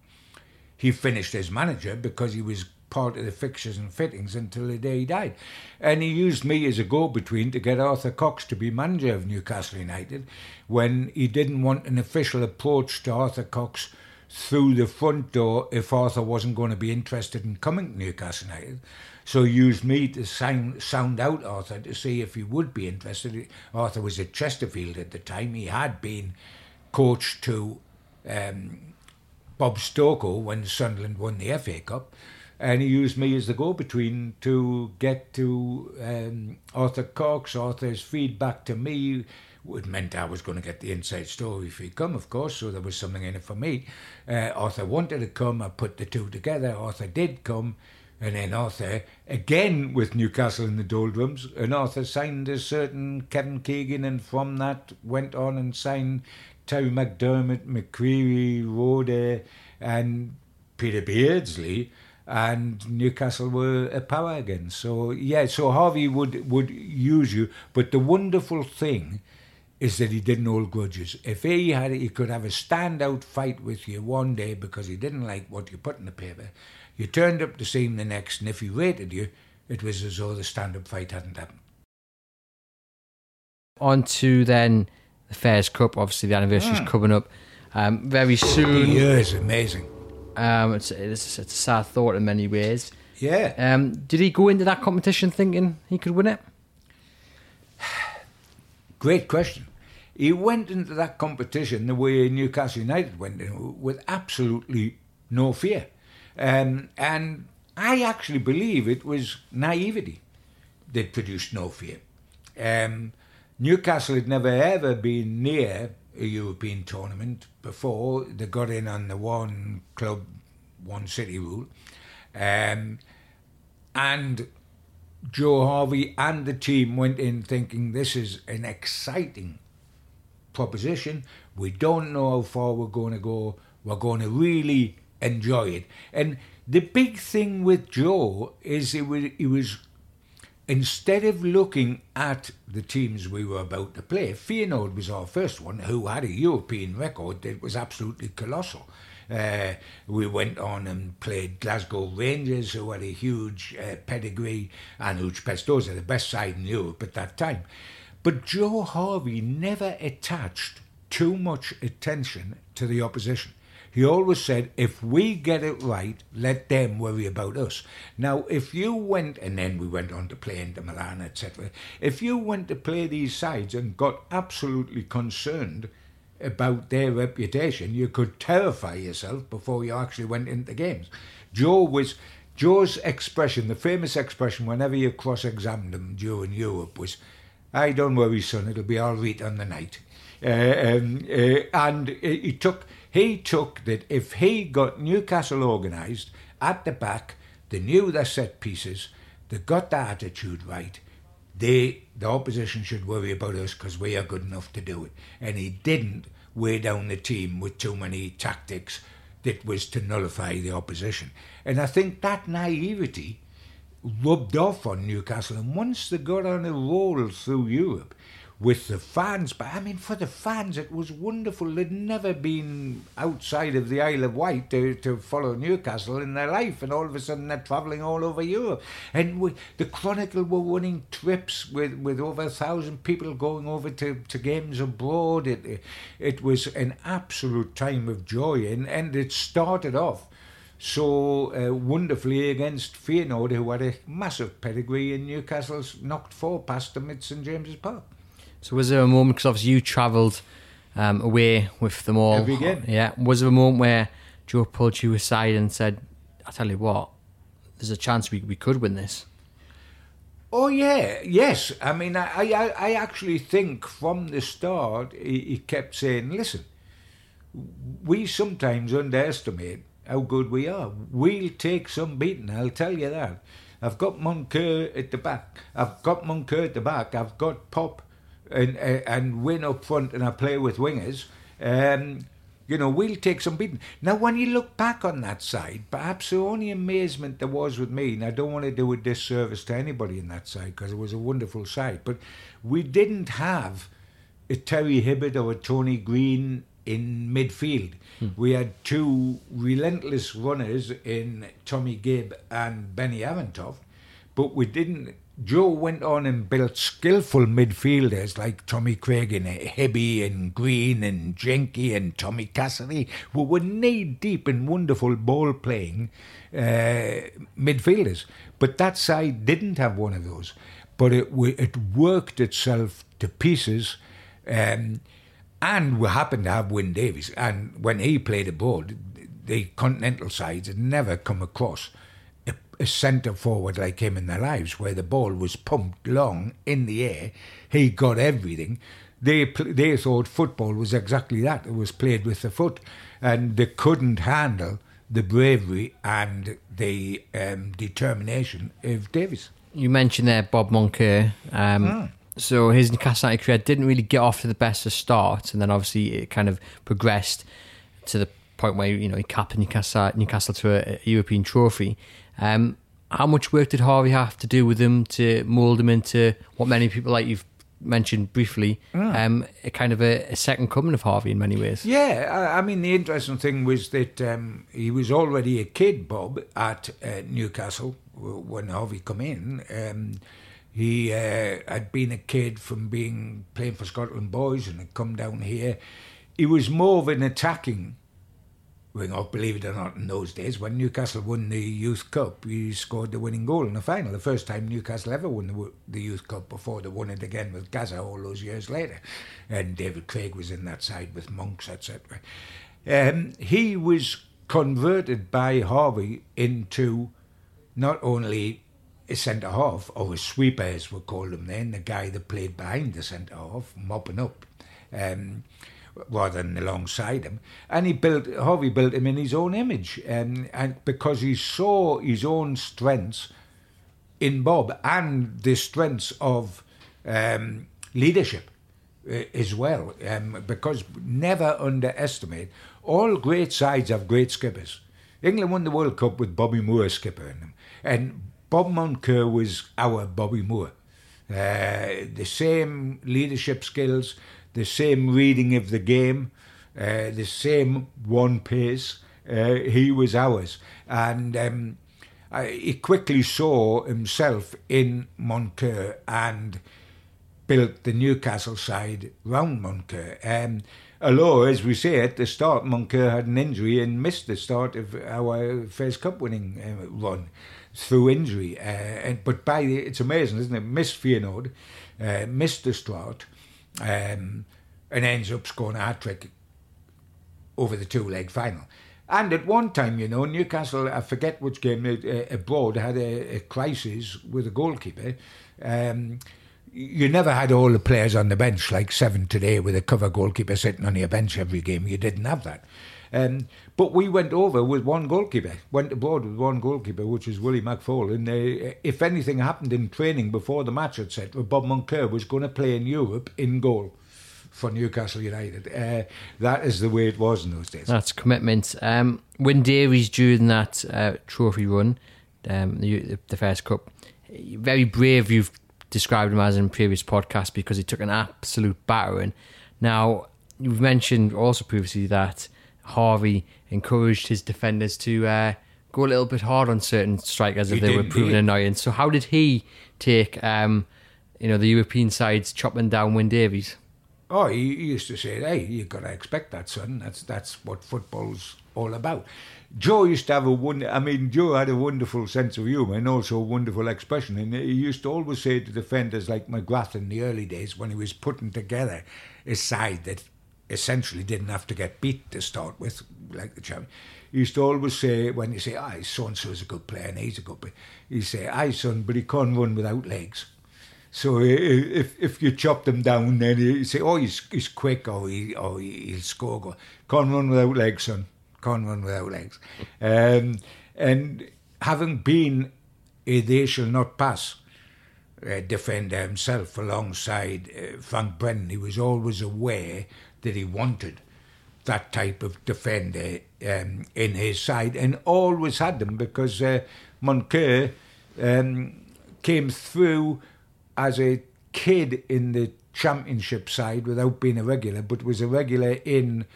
he finished as manager because he was part of the fixtures and fittings until the day he died. And he used me as a go between to get Arthur Cox to be manager of Newcastle United when he didn't want an official approach to Arthur Cox through the front door if Arthur wasn't going to be interested in coming to Newcastle United. So he used me to sound, sound out Arthur to see if he would be interested. Arthur was at Chesterfield at the time. He had been coach to um, Bob Stokoe when Sunderland won the FA Cup, and he used me as the go-between to get to um, Arthur Cox. Arthur's feedback to me it meant I was going to get the inside story if he'd come, of course, so there was something in it for me. Uh, Arthur wanted to come, I put the two together. Arthur did come, and then Arthur, again with Newcastle in the doldrums, and Arthur signed a certain Kevin Keegan, and from that went on and signed Terry McDermott, McCreery, Rode, and Peter Beardsley, and Newcastle were a power again. So yeah, so Harvey would would use you, but the wonderful thing is that he didn't hold grudges. If he had, he could have a standout fight with you one day because he didn't like what you put in the paper. You turned up to see him the next, and if he rated you, it was as though the stand-up fight hadn't happened. On to then the Fairs Cup. Obviously, the anniversary is coming up um, very soon. year is amazing. Um, it's, it's, it's a sad thought in many ways. Yeah. Um, did he go into that competition thinking he could win it? Great question. He went into that competition the way Newcastle United went in, with absolutely no fear. Um, and I actually believe it was naivety that produced no fear. Um, Newcastle had never ever been near a European tournament before. They got in on the one club, one city rule. Um, and Joe Harvey and the team went in thinking this is an exciting proposition. We don't know how far we're going to go. We're going to really enjoy it. And the big thing with Joe is it was, he was instead of looking at the teams we were about to play, Feyenoord was our first one, who had a European record that was absolutely colossal. Uh, we went on and played Glasgow Rangers, who had a huge uh, pedigree, and Ujpest Dozsa, the best side in Europe at that time. But Joe Harvey never attached too much attention to the opposition. He always said, if we get it right, let them worry about us. Now, if you went, and then we went on to play Inter Milan, etc., if you went to play these sides and got absolutely concerned about their reputation, you could terrify yourself before you actually went into games. Joe was. Joe's expression, the famous expression, whenever you cross-examined him during Europe, was, "I don't worry, son. It'll be all right on the night." Uh, um, uh, and he took he took that if he got Newcastle organised at the back, they knew their set pieces, they got the attitude right. They the opposition should worry about us because we are good enough to do it. And he didn't weigh down the team with too many tactics that was to nullify the opposition. And I think that naivety rubbed off on Newcastle. And once they got on a roll through Europe with the fans, but I mean, for the fans, it was wonderful. They'd never been outside of the Isle of Wight to, to follow Newcastle in their life, and all of a sudden they're travelling all over Europe. And we, the Chronicle were running trips with, with over a thousand people going over to, to games abroad. It, it was an absolute time of joy, and, and it started off so uh, wonderfully against Feyenoord, who had a massive pedigree, and Newcastle's knocked four past them at St James's Park. So was there a moment because obviously you travelled um, away with them all? Every game. Yeah. Was there a moment where Joe pulled you aside and said, "I tell you what, there's a chance we we could win this." Oh yeah, yes. I mean, I, I, I actually think from the start he, he kept saying, "Listen, we sometimes underestimate how good we are. We'll take some beating. I'll tell you that. I've got Moncur at the back. I've got Moncur at the back. I've got Pop and and Wyn up front, and I play with wingers. Um, you know, we'll take some beating. Now, when you look back on that side, perhaps the only amazement there was with me, and I don't want to do a disservice to anybody in that side because it was a wonderful side, but we didn't have a Terry Hibbitt or a Tony Green in midfield. We had two relentless runners in Tommy Gibb and Benny Arentoft, but we didn't. Joe went on and built skillful midfielders like Tommy Craig and Hibby and Green and Jinky and Tommy Cassidy, who were knee deep in wonderful ball playing uh, midfielders. But that side didn't have one of those. But it it worked itself to pieces. Um, and we happened to have Wyn Davies. And when he played abroad, the continental sides had never come across a, centre forward like him in their lives, where the ball was pumped long in the air. He got everything. They they thought football was exactly that. It was played with the foot, and they couldn't handle the bravery and the um, determination of Davies. You mentioned there Bob Moncur. Um, So his Newcastle United career didn't really get off to the best of start, and then obviously it kind of progressed to the point where you know he capped Newcastle, Newcastle to a, a European trophy. Um, how much work did Harvey have to do with them to mould him into what many people like you've mentioned briefly, um, a kind of a, a second coming of Harvey in many ways. Yeah, I, I mean, the interesting thing was that um, he was already a kid, Bob, at uh, Newcastle when Harvey come in. Um, he uh, had been a kid from being playing for Scotland boys and had come down here. He was more of an attacking winger, believe it or not, in those days. When Newcastle won the Youth Cup, he scored the winning goal in the final. The first time Newcastle ever won the, the Youth Cup before they won it again with Gazza all those years later. And David Craig was in that side with Monks, etc. Um, he was converted by Harvey into not only a centre half, or a sweeper as we called him then, the guy that played behind the centre half, mopping up, um, rather than alongside him. And he built, Harvey built him in his own image, um, and because he saw his own strengths in Bob and the strengths of um, leadership uh, as well, um, because never underestimate all great sides have great skippers. England won the World Cup with Bobby Moore skipper in them, and Bob Moncur was our Bobby Moore. Uh, the same leadership skills, the same reading of the game, uh, the same one pace. Uh, he was ours, and um, I, he quickly saw himself in Moncur and built the Newcastle side round Moncur. Um, although, as we say at the start, Moncur had an injury and missed the start of our first cup winning uh, run through injury. Uh, and, but by the, it's amazing, isn't it? Missed Feyenoord, uh, missed the start, um, and ends up scoring a hat trick over the two leg final. And at one time, you know, Newcastle, I forget which game uh, abroad, had a, a crisis with a goalkeeper. Um, you never had all the players on the bench like seven today with a cover goalkeeper sitting on your bench every game. You didn't have that. Um, but we went over with one goalkeeper, went abroad with one goalkeeper, which was Willie McFaul. And uh, if anything happened in training before the match, etc., Bob Moncur was going to play in Europe in goal for Newcastle United. Uh, that is the way it was in those days. That's commitment. Um, Wyn Davies during that uh, trophy run, um, the, the first cup, very brave. You've described him as in previous podcasts because he took an absolute battering. Now you've mentioned also previously that Harvey encouraged his defenders to uh, go a little bit hard on certain strikers if He they were proving he- annoying. So how did he take, um, you know, the European sides chopping down Wyn Davies? Oh, he, he used to say, "Hey, you've got to expect that, son. That's that's what football's all about." Joe used to have a wonder. I mean, Joe had a wonderful sense of humour and also a wonderful expression. And he used to always say to defenders like McGrath in the early days when he was putting together a side that essentially didn't have to get beat to start with, like the champion. He used to always say, when you say, "Ah, so and so is a good player and he's a good player," he say, "Aye, son, but he can't run without legs." So if if you chop them down, then you say, "Oh, he's he's quick, or he or he- he'll score." Go. Can't run without legs, son. Can't run without legs. Um, and having been a they shall not pass uh, defender himself alongside uh, Frank Brennan, he was always aware that he wanted that type of defender um, in his side and always had them because uh, Moncur um, came through as a kid in the championship side without being a regular, but was a regular in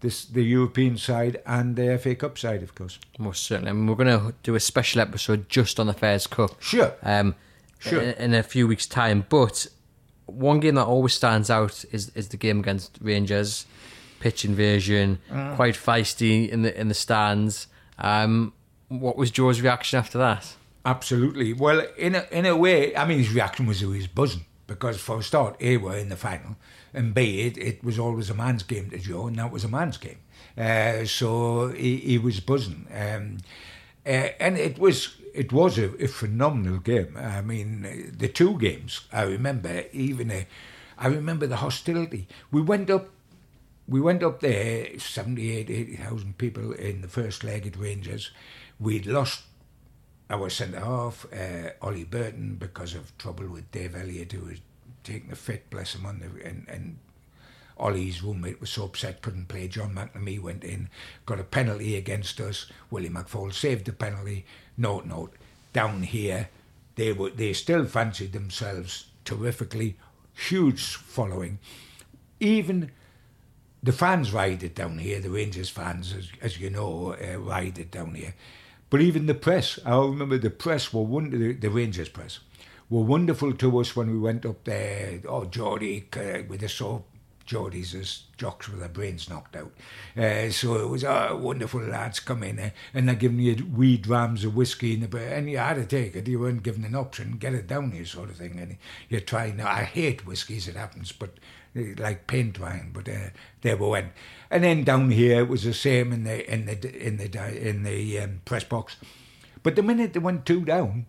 this, the European side and the FA Cup side, of course. Most certainly. I mean, we're going to do a special episode just on the Fairs Cup. Sure. Um, Sure. In, in a few weeks' time. But one game that always stands out is is the game against Rangers. Pitch invasion, Mm. quite feisty in the in the stands. Um, what was Joe's reaction after that? Absolutely. Well, in a, in a way, I mean, his reaction was he was buzzing because for a start, A, we're in the final, and B, it, it was always a man's game to Joe, and that was a man's game. Uh, so he, he was buzzing. Um, uh, and it was it was a, a phenomenal game. I mean, the two games, I remember, even uh, I remember the hostility. We went up we went up there, 78, 80,000 people in the first leg at Rangers. We'd lost our centre half, uh, Ollie Burton, because of trouble with Dave Elliott, who was taking a fit, bless him, on the, and, and Ollie's roommate was so upset, couldn't play. John McNamee went in, got a penalty against us. Willie McFaul saved the penalty. Note, note, down here, they were they still fancied themselves terrifically huge following. Even the fans ride it down here, the Rangers fans, as, as you know, uh, ride it down here. But even the press, I remember the press were one, the, the Rangers press were wonderful to us when we went up there. Oh, Geordie, uh, with the soap Geordies as jocks with their brains knocked out. Uh, so it was oh, wonderful lads come in uh, and they're giving you wee drams of whiskey in the and you had to take it. You weren't given an option, get it down here sort of thing. And you're trying. I hate whiskey as it happens, but uh, like paint wine. But uh, there we went. And then down here it was the same in the in the in the in the um, press box. But the minute they went two down,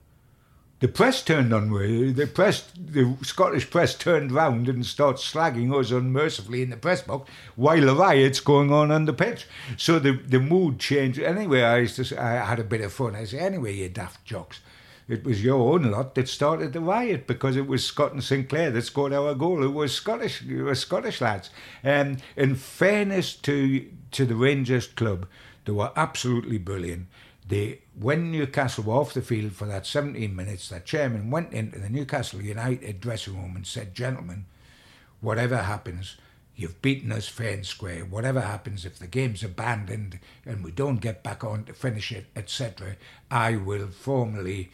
the press turned on me. The press, the Scottish press turned round and started slagging us unmercifully in the press box while the riot's going on on the pitch. So the, the mood changed. Anyway, I used to, I had a bit of fun. I said, anyway, you daft jocks, it was your own lot that started the riot because it was Scott and Sinclair that scored our goal. It was Scottish, it was Scottish lads. Um, in fairness to to the Rangers club, they were absolutely brilliant. They, when Newcastle were off the field for that 17 minutes, the chairman went into the Newcastle United dressing room and said, Gentlemen, whatever happens, you've beaten us fair and square. Whatever happens, if the game's abandoned and we don't get back on to finish it, etc., I will formally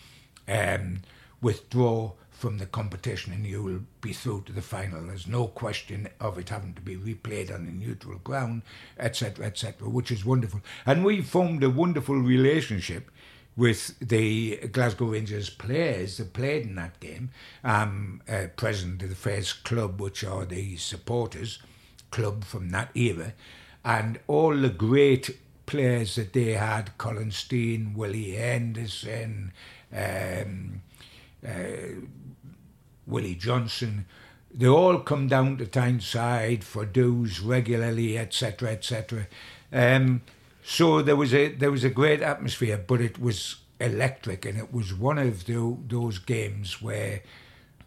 um, withdraw from the competition and you will be through to the final. There's no question of it having to be replayed on a neutral ground, etc., etc., which is wonderful. And we formed a wonderful relationship with the Glasgow Rangers players that played in that game. I'm uh, president of the first club, which are the supporters club from that era, and all the great players that they had Colin Stein, Willie Henderson, um, uh, Willie Johnson, they all come down to Tyneside for dues regularly, etc., etc. Um, so there was a there was a great atmosphere, but it was electric, and it was one of the, those games where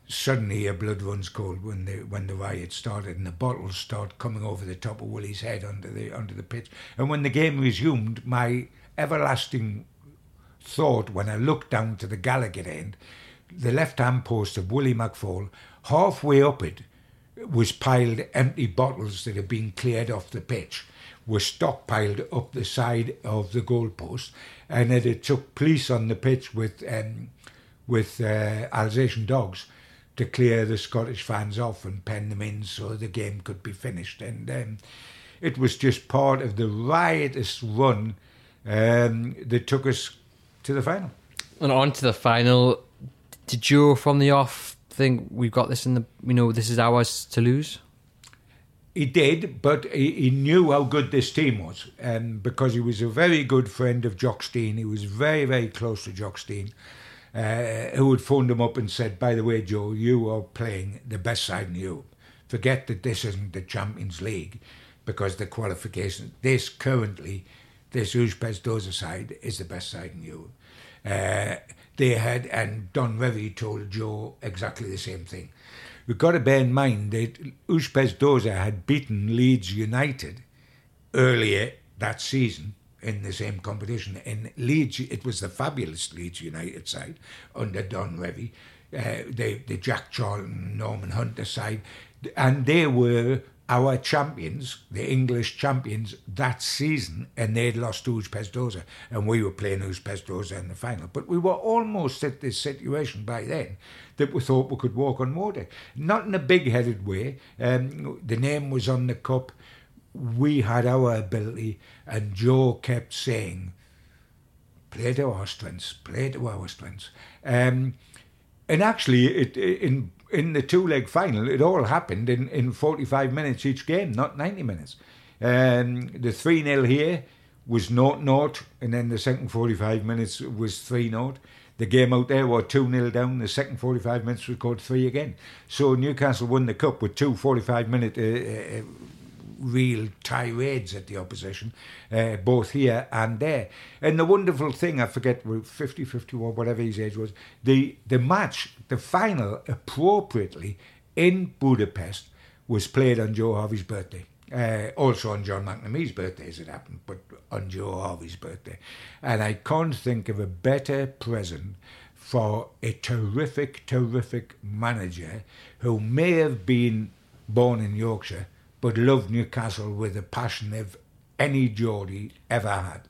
suddenly your blood runs cold when the when the riot started and the bottles start coming over the top of Willie's head under the under the pitch. And when the game resumed, my everlasting thought when I looked down to the Gallowgate end the left hand post of Willie McFaul, halfway up it was piled empty bottles that had been cleared off the pitch, were stockpiled up the side of the goalpost, and it, it took police on the pitch with um, with uh, Alsatian dogs to clear the Scottish fans off and pen them in so the game could be finished. And um, it was just part of the riotous run um, that took us to the final. And on to the final did Joe from the off think we've got this in the you know this is ours to lose? He did, but he, he knew how good this team was, um, because he was a very good friend of Jock Stein. He was very, very close to Jock Stein, uh, who had phoned him up and said, "By the way, Joe, you are playing the best side in Europe. Forget that this isn't the Champions League, because the qualification, this currently, this Dozsa side is the best side in Europe." Uh, they had, and Don Revie told Joe exactly the same thing. We've got to bear in mind that Ujpest Dozsa had beaten Leeds United earlier that season in the same competition. In Leeds, it was the fabulous Leeds United side under Don Revie, uh, the, the Jack Charlton, Norman Hunter side, and they were our champions, the English champions that season, and they'd lost to Ujpest and we were playing Dozsa in the final. But we were almost at this situation by then that we thought we could walk on water. Not in a big-headed way. Um, the name was on the cup. We had our ability, and Joe kept saying, "Play to our strengths, play to our strengths." Um, and actually, it, in in the two leg final, it all happened in, in 45 minutes each game, not 90 minutes. Um, the 3 0 here was 0 0, and then the second 45 minutes was 3 0. The game out there was 2 0 down, the second 45 minutes was called 3 again. So Newcastle won the cup with two 45 minute uh, uh, real tirades at the opposition, uh, both here and there. And the wonderful thing, I forget, 50, 51, whatever his age was, the, the match, the final, appropriately in Budapest, was played on Joe Harvey's birthday. Uh, also on John McNamee's birthday, as it happened, but on Joe Harvey's birthday. And I can't think of a better present for a terrific, terrific manager who may have been born in Yorkshire but loved Newcastle with a passion of any Geordie ever had.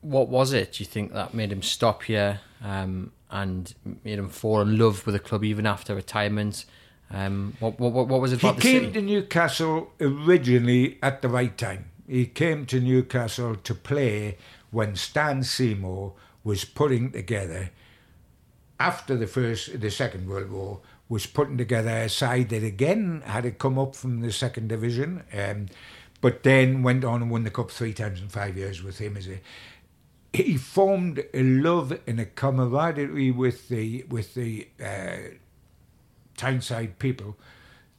What was it, do you think, that made him stop here um, and made him fall in love with the club even after retirement? Um, what, what, what was it about he the came city? to Newcastle originally at the right time. He came to Newcastle to play when Stan Seymour was putting together, after the first, the Second World War, was putting together a side that again had it come up from the second division, um, but then went on and won the cup three times in five years with him as a. He formed a love and a camaraderie with the with the uh, Tyneside people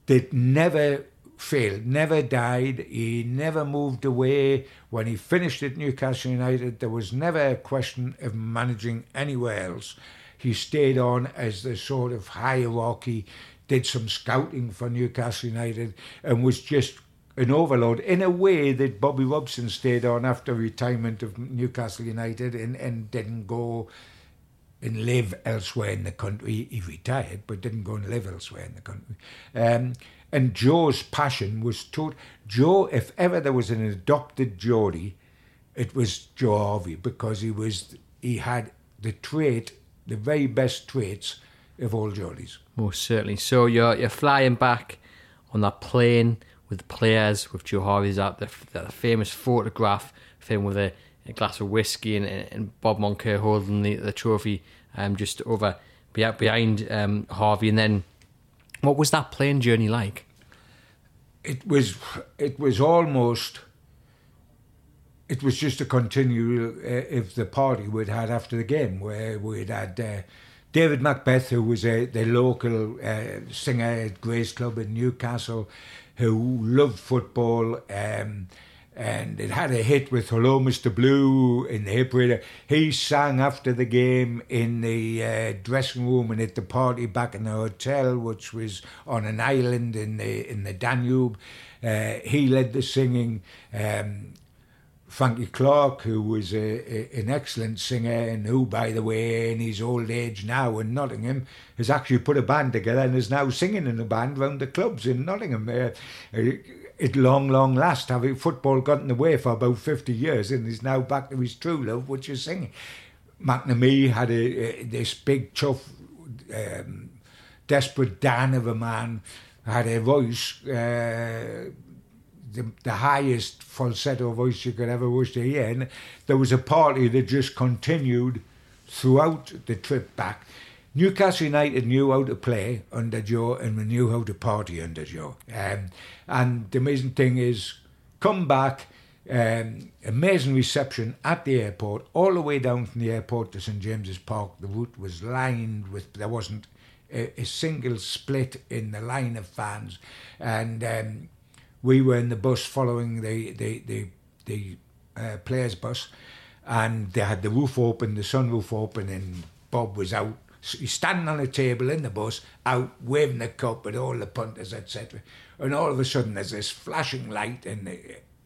that never failed, never died. He never moved away. When he finished at Newcastle United, there was never a question of managing anywhere else. He stayed on as the sort of hierarchy, did some scouting for Newcastle United, and was just an overload in a way that Bobby Robson stayed on after retirement of Newcastle United and, and didn't go and live elsewhere in the country. He retired, but didn't go and live elsewhere in the country. Um, and Joe's passion was to Joe. If ever there was an adopted Geordie, it was Joe Harvey because he was he had the trait, the very best traits of all Geordies. Most certainly. So you're you're flying back on that plane with the players, with Joe Harvey's out the, the famous photograph of him with a, a glass of whiskey and, and Bob Moncur holding the, the trophy um, just over behind um, Harvey. And then, what was that plane journey like? It was it was almost. It was just a continual uh, of the party we'd had after the game, where we'd had uh, David Macbeth, who was a, the local uh, singer at Grace Club in Newcastle, who loved football. Um, and it had a hit with Hello Mr. Blue in the hip reader. He sang after the game in the uh, dressing room and at the party back in the hotel, which was on an island in the in the Danube. Uh, he led the singing. Um, Frankie Clark, who was a, a, an excellent singer and who, by the way, in his old age now in Nottingham, has actually put a band together and is now singing in a band round the clubs in Nottingham. Uh, uh, at long, long last, having football got in the way for about 50 years and is now back to his true love, which is singing. McNamee had a, a, this big, tough, um, desperate Dan of a man, had a voice. Uh, the, the highest falsetto voice you could ever wish to hear. And there was a party that just continued throughout the trip back. Newcastle United knew how to play under Joe and we knew how to party under Joe. Um, and the amazing thing is, come back, um, amazing reception at the airport, all the way down from the airport to St James's Park. The route was lined with, there wasn't a, a single split in the line of fans. And um, we were in the bus following the the the, the uh, players' bus, and they had the roof open, the sunroof open, and Bob was out. He's standing on a table in the bus, out waving the cup at all the punters, etc. And all of a sudden, there's this flashing light and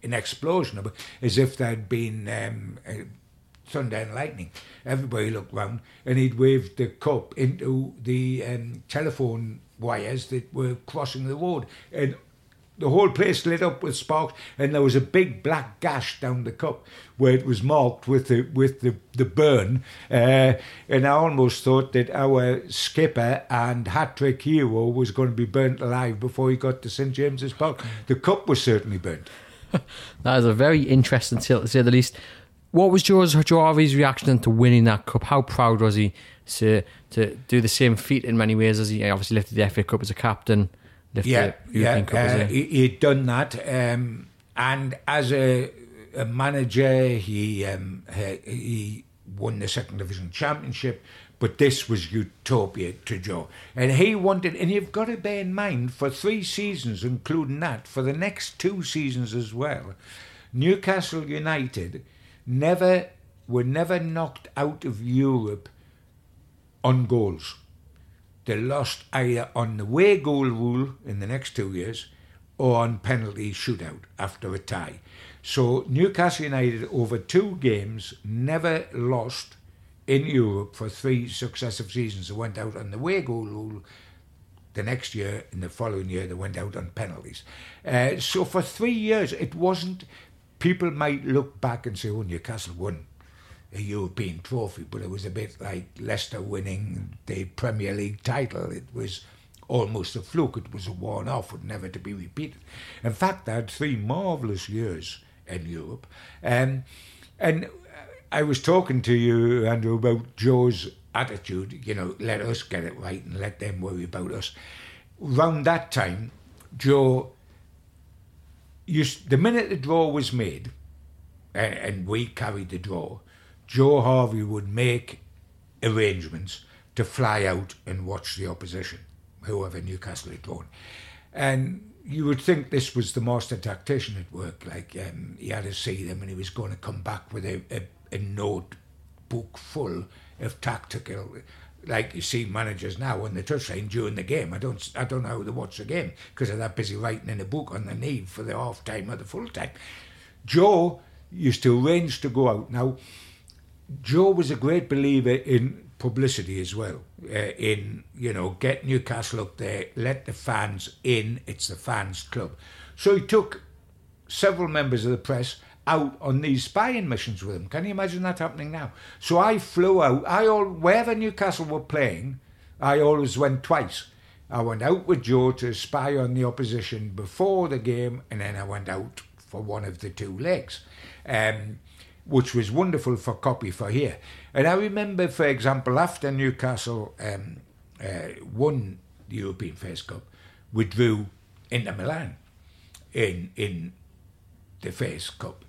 an explosion, as if there'd been um, thunder and lightning. Everybody looked round, and he'd waved the cup into the um, telephone wires that were crossing the road, and the whole place lit up with sparks, and there was a big black gash down the cup where it was marked with the with the the burn. Uh, and I almost thought that our skipper and hat trick hero was going to be burnt alive before he got to St James's Park. The cup was certainly burnt. that is a very interesting tale to say the least. What was Joe Harvey's reaction to winning that cup? How proud was he to to do the same feat in many ways as he obviously lifted the FA Cup as a captain? Yeah, yeah, uh, he, had done that, um, and as a, a manager, he um, he won the second division championship. But this was utopia to Joe, and he wanted. And you've got to bear in mind, for three seasons, including that, for the next two seasons as well, Newcastle United never were never knocked out of Europe on goals they lost either on the way goal rule in the next two years or on penalty shootout after a tie. So Newcastle United over two games never lost in Europe for three successive seasons. They went out on the away goal rule. The next year, in the following year, they went out on penalties. Uh, so for three years, it wasn't. People might look back and say, "Oh, Newcastle won a European trophy," but it was a bit like Leicester winning the Premier League title. It was almost a fluke. It was a one-off, and never to be repeated. In fact, they had three marvellous years in Europe, um, and I was talking to you, Andrew, about Joe's attitude. You know, let us get it right and let them worry about us. Round that time, Joe, used, the minute the draw was made, and, and we carried the draw, Joe Harvey would make arrangements to fly out and watch the opposition, whoever Newcastle had drawn. And you would think this was the master tactician at work, like um, he had to see them and he was going to come back with a, a, a notebook full of tactical like you see managers now on the touchline during the game. I don't I don't know how they watch the game because they're that busy writing in a book on the need for the half time or the full time. Joe used to arrange to go out. Now, Joe was a great believer in publicity as well. Uh, in you know, get Newcastle up there, let the fans in. It's the fans' club. So he took several members of the press out on these spying missions with him. Can you imagine that happening now? So I flew out. I all wherever Newcastle were playing, I always went twice. I went out with Joe to spy on the opposition before the game, and then I went out for one of the two legs, um, which was wonderful for copy for here. And I remember, for example, after Newcastle um, uh, won the European Fairs Cup, withdrew Inter Milan in in the Fairs Cup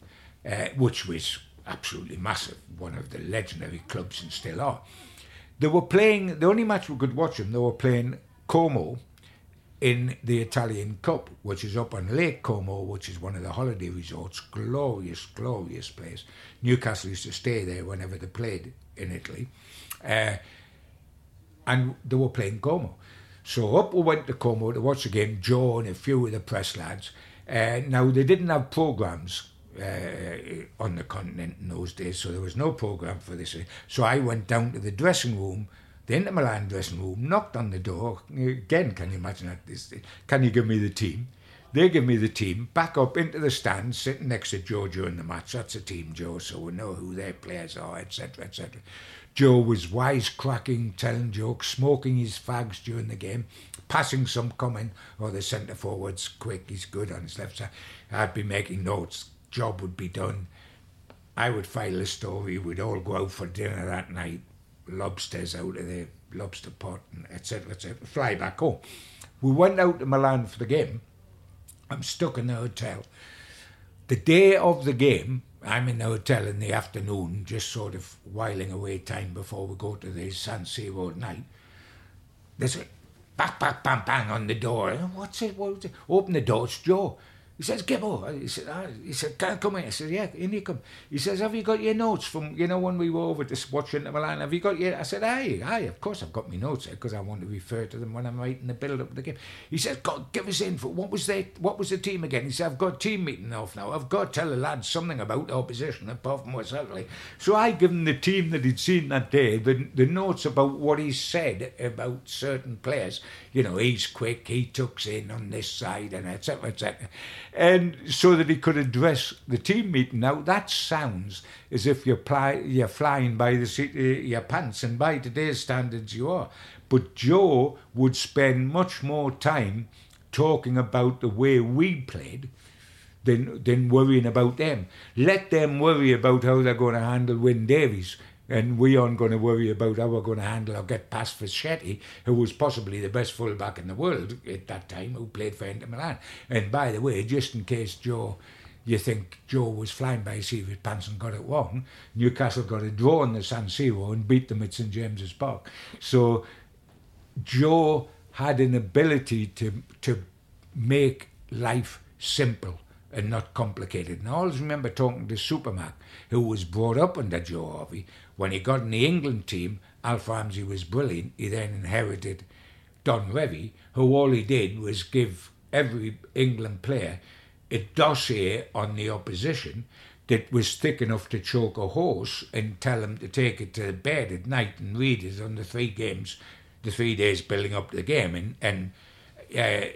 uh, which was absolutely massive, one of the legendary clubs and still are. They were playing, the only match we could watch them, they were playing Como in the Italian Cup, which is up on Lake Como, which is one of the holiday resorts. Glorious, glorious place. Newcastle used to stay there whenever they played in Italy. Uh, and they were playing Como. So up we went to Como to watch the game, Joe and a few of the press lads. Uh, now, they didn't have programmes uh, on the continent in those days, so there was no program for this. So I went down to the dressing room, the Inter Milan dressing room, knocked on the door. Again, can you imagine that? This, can you give me the team? They give me the team, back up into the stand, sitting next to Joe during the match. That's a team, Joe, so we know who their players are, etc., etc. Joe was wisecracking, telling jokes, smoking his fags during the game, passing some comment, or oh, the centre forward's quick, he's good on his left side. I'd be making notes, job would be done. I would file a story. We'd all go out for dinner that night, lobsters out of the lobster pot, etc., etc. Fly back home. We went out to Milan for the game. I'm stuck in the hotel. The day of the game, I'm in the hotel in the afternoon, just sort of whiling away time before we go to the San Siro at night. There's a bang, bang, bang, bang on the door. What's it? What's it? Open the door, it's Joe. He says, Gibbo. He said, ah. he said, can I come in? I said, yeah, in you come. He says, have you got your notes from, you know, when we were over to watch Inter Milan? Have you got your, I said, aye, aye, of course I've got my notes because I want to refer to them when I'm writing the build-up of the game. He says, God, give us info. What was they, what was the team again? He said, I've got team meeting off now. I've got to tell the lads something about the opposition apart from myself. Like. So I give him the team that he'd seen that day, the, the notes about what he said about certain players. You know, he's quick, he tucks in on this side and etc., etc and so that he could address the team meeting. Now that sounds as if you're, ply, you're flying by the seat of your pants, and by today's standards you are. But Joe would spend much more time talking about the way we played than than worrying about them. Let them worry about how they're going to handle Wyn Davies and we aren't going to worry about how we're going to handle or get past Facchetti, who was possibly the best fullback in the world at that time, who played for Inter Milan. And by the way, just in case Joe, you think Joe was flying by his seat his pants and got it wrong, Newcastle got a draw in the San Siro and beat them at St James's Park. So Joe had an ability to to make life simple and not complicated. And I always remember talking to Supermac, who was brought up under Joe Harvey, when he got in the England team, Alf Ramsey was brilliant. He then inherited Don Revie, who all he did was give every England player a dossier on the opposition, that was thick enough to choke a horse and tell him to take it to bed at night and read it on the three games, the three days building up the game. And, and uh,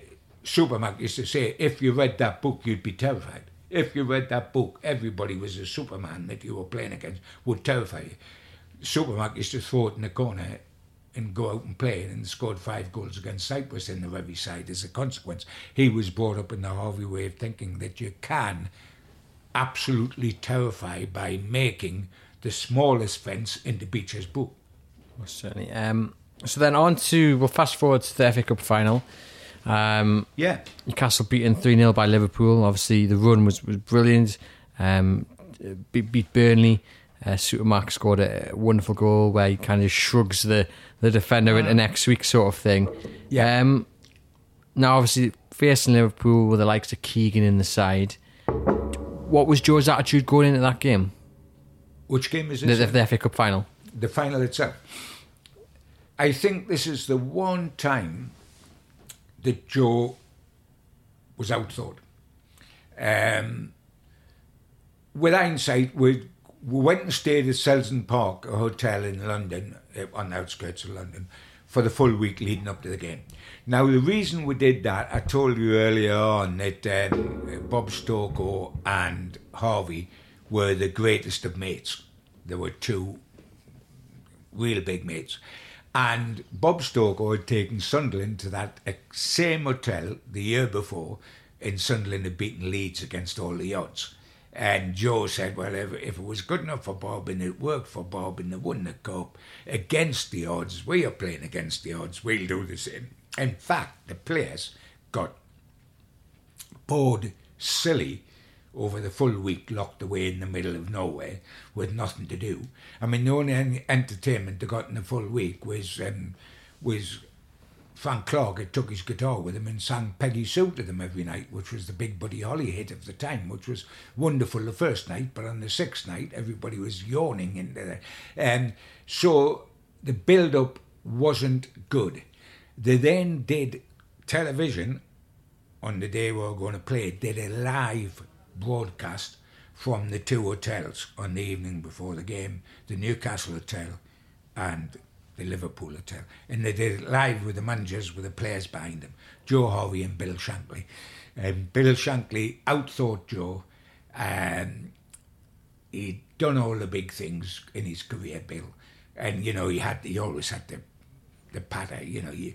Supermac used to say, if you read that book, you'd be terrified. If you read that book, everybody was a Superman that you were playing against would terrify you. Supermac used to throw it in the corner and go out and play and scored five goals against Cyprus in the Revie side as a consequence. He was brought up in the Harvey way of thinking that you can absolutely terrify by making the smallest fence into Becher's Brook. Most certainly. Um, so then on to, we'll fast forward to the FA Cup final. Um, Yeah. Newcastle beaten 3 0 by Liverpool. Obviously, the run was, was brilliant. Um, beat, beat Burnley. Uh, Supermax scored a wonderful goal where he kind of shrugs the, the defender into next week, sort of thing. Yeah. Um, now, obviously, facing Liverpool with the likes of Keegan in the side. What was Joe's attitude going into that game? Which game is this? the, the FA Cup final. the final itself. I think this is the one time that Joe was outthought. Um, with hindsight, we, we went and stayed at Selsdon Park, a hotel in London, uh, on the outskirts of London, for the full week leading up to the game. Now, the reason we did that, I told you earlier on that um, Bob Stokoe and Harvey were the greatest of mates. There were two real big mates. And Bob Stokoe had taken Sunderland to that same hotel the year before, and Sunderland had beaten Leeds against all the odds. And Joe said, well, if, if it was good enough for Bob and it worked for Bob and they won the cup against the odds, we are playing against the odds, we'll do the same. In fact, the players got bored silly over the full week locked away in the middle of nowhere with nothing to do. I mean, the only entertainment they got in the full week was um, was Frank Clark had took his guitar with him and sang Peggy Sue to them every night, which was the big Buddy Holly hit of the time, which was wonderful the first night, but on the sixth night everybody was yawning into um, so the build up wasn't good. They then did television on the day we were going to play, did a live broadcast from the two hotels on the evening before the game, the Newcastle Hotel and the Liverpool Hotel. And they did it live with the managers, with the players behind them, Joe Harvey and Bill Shankly. And Bill Shankly outthought Joe. Um, he'd done all the big things in his career, Bill. And, you know, he had he always had the the patter, you know, you,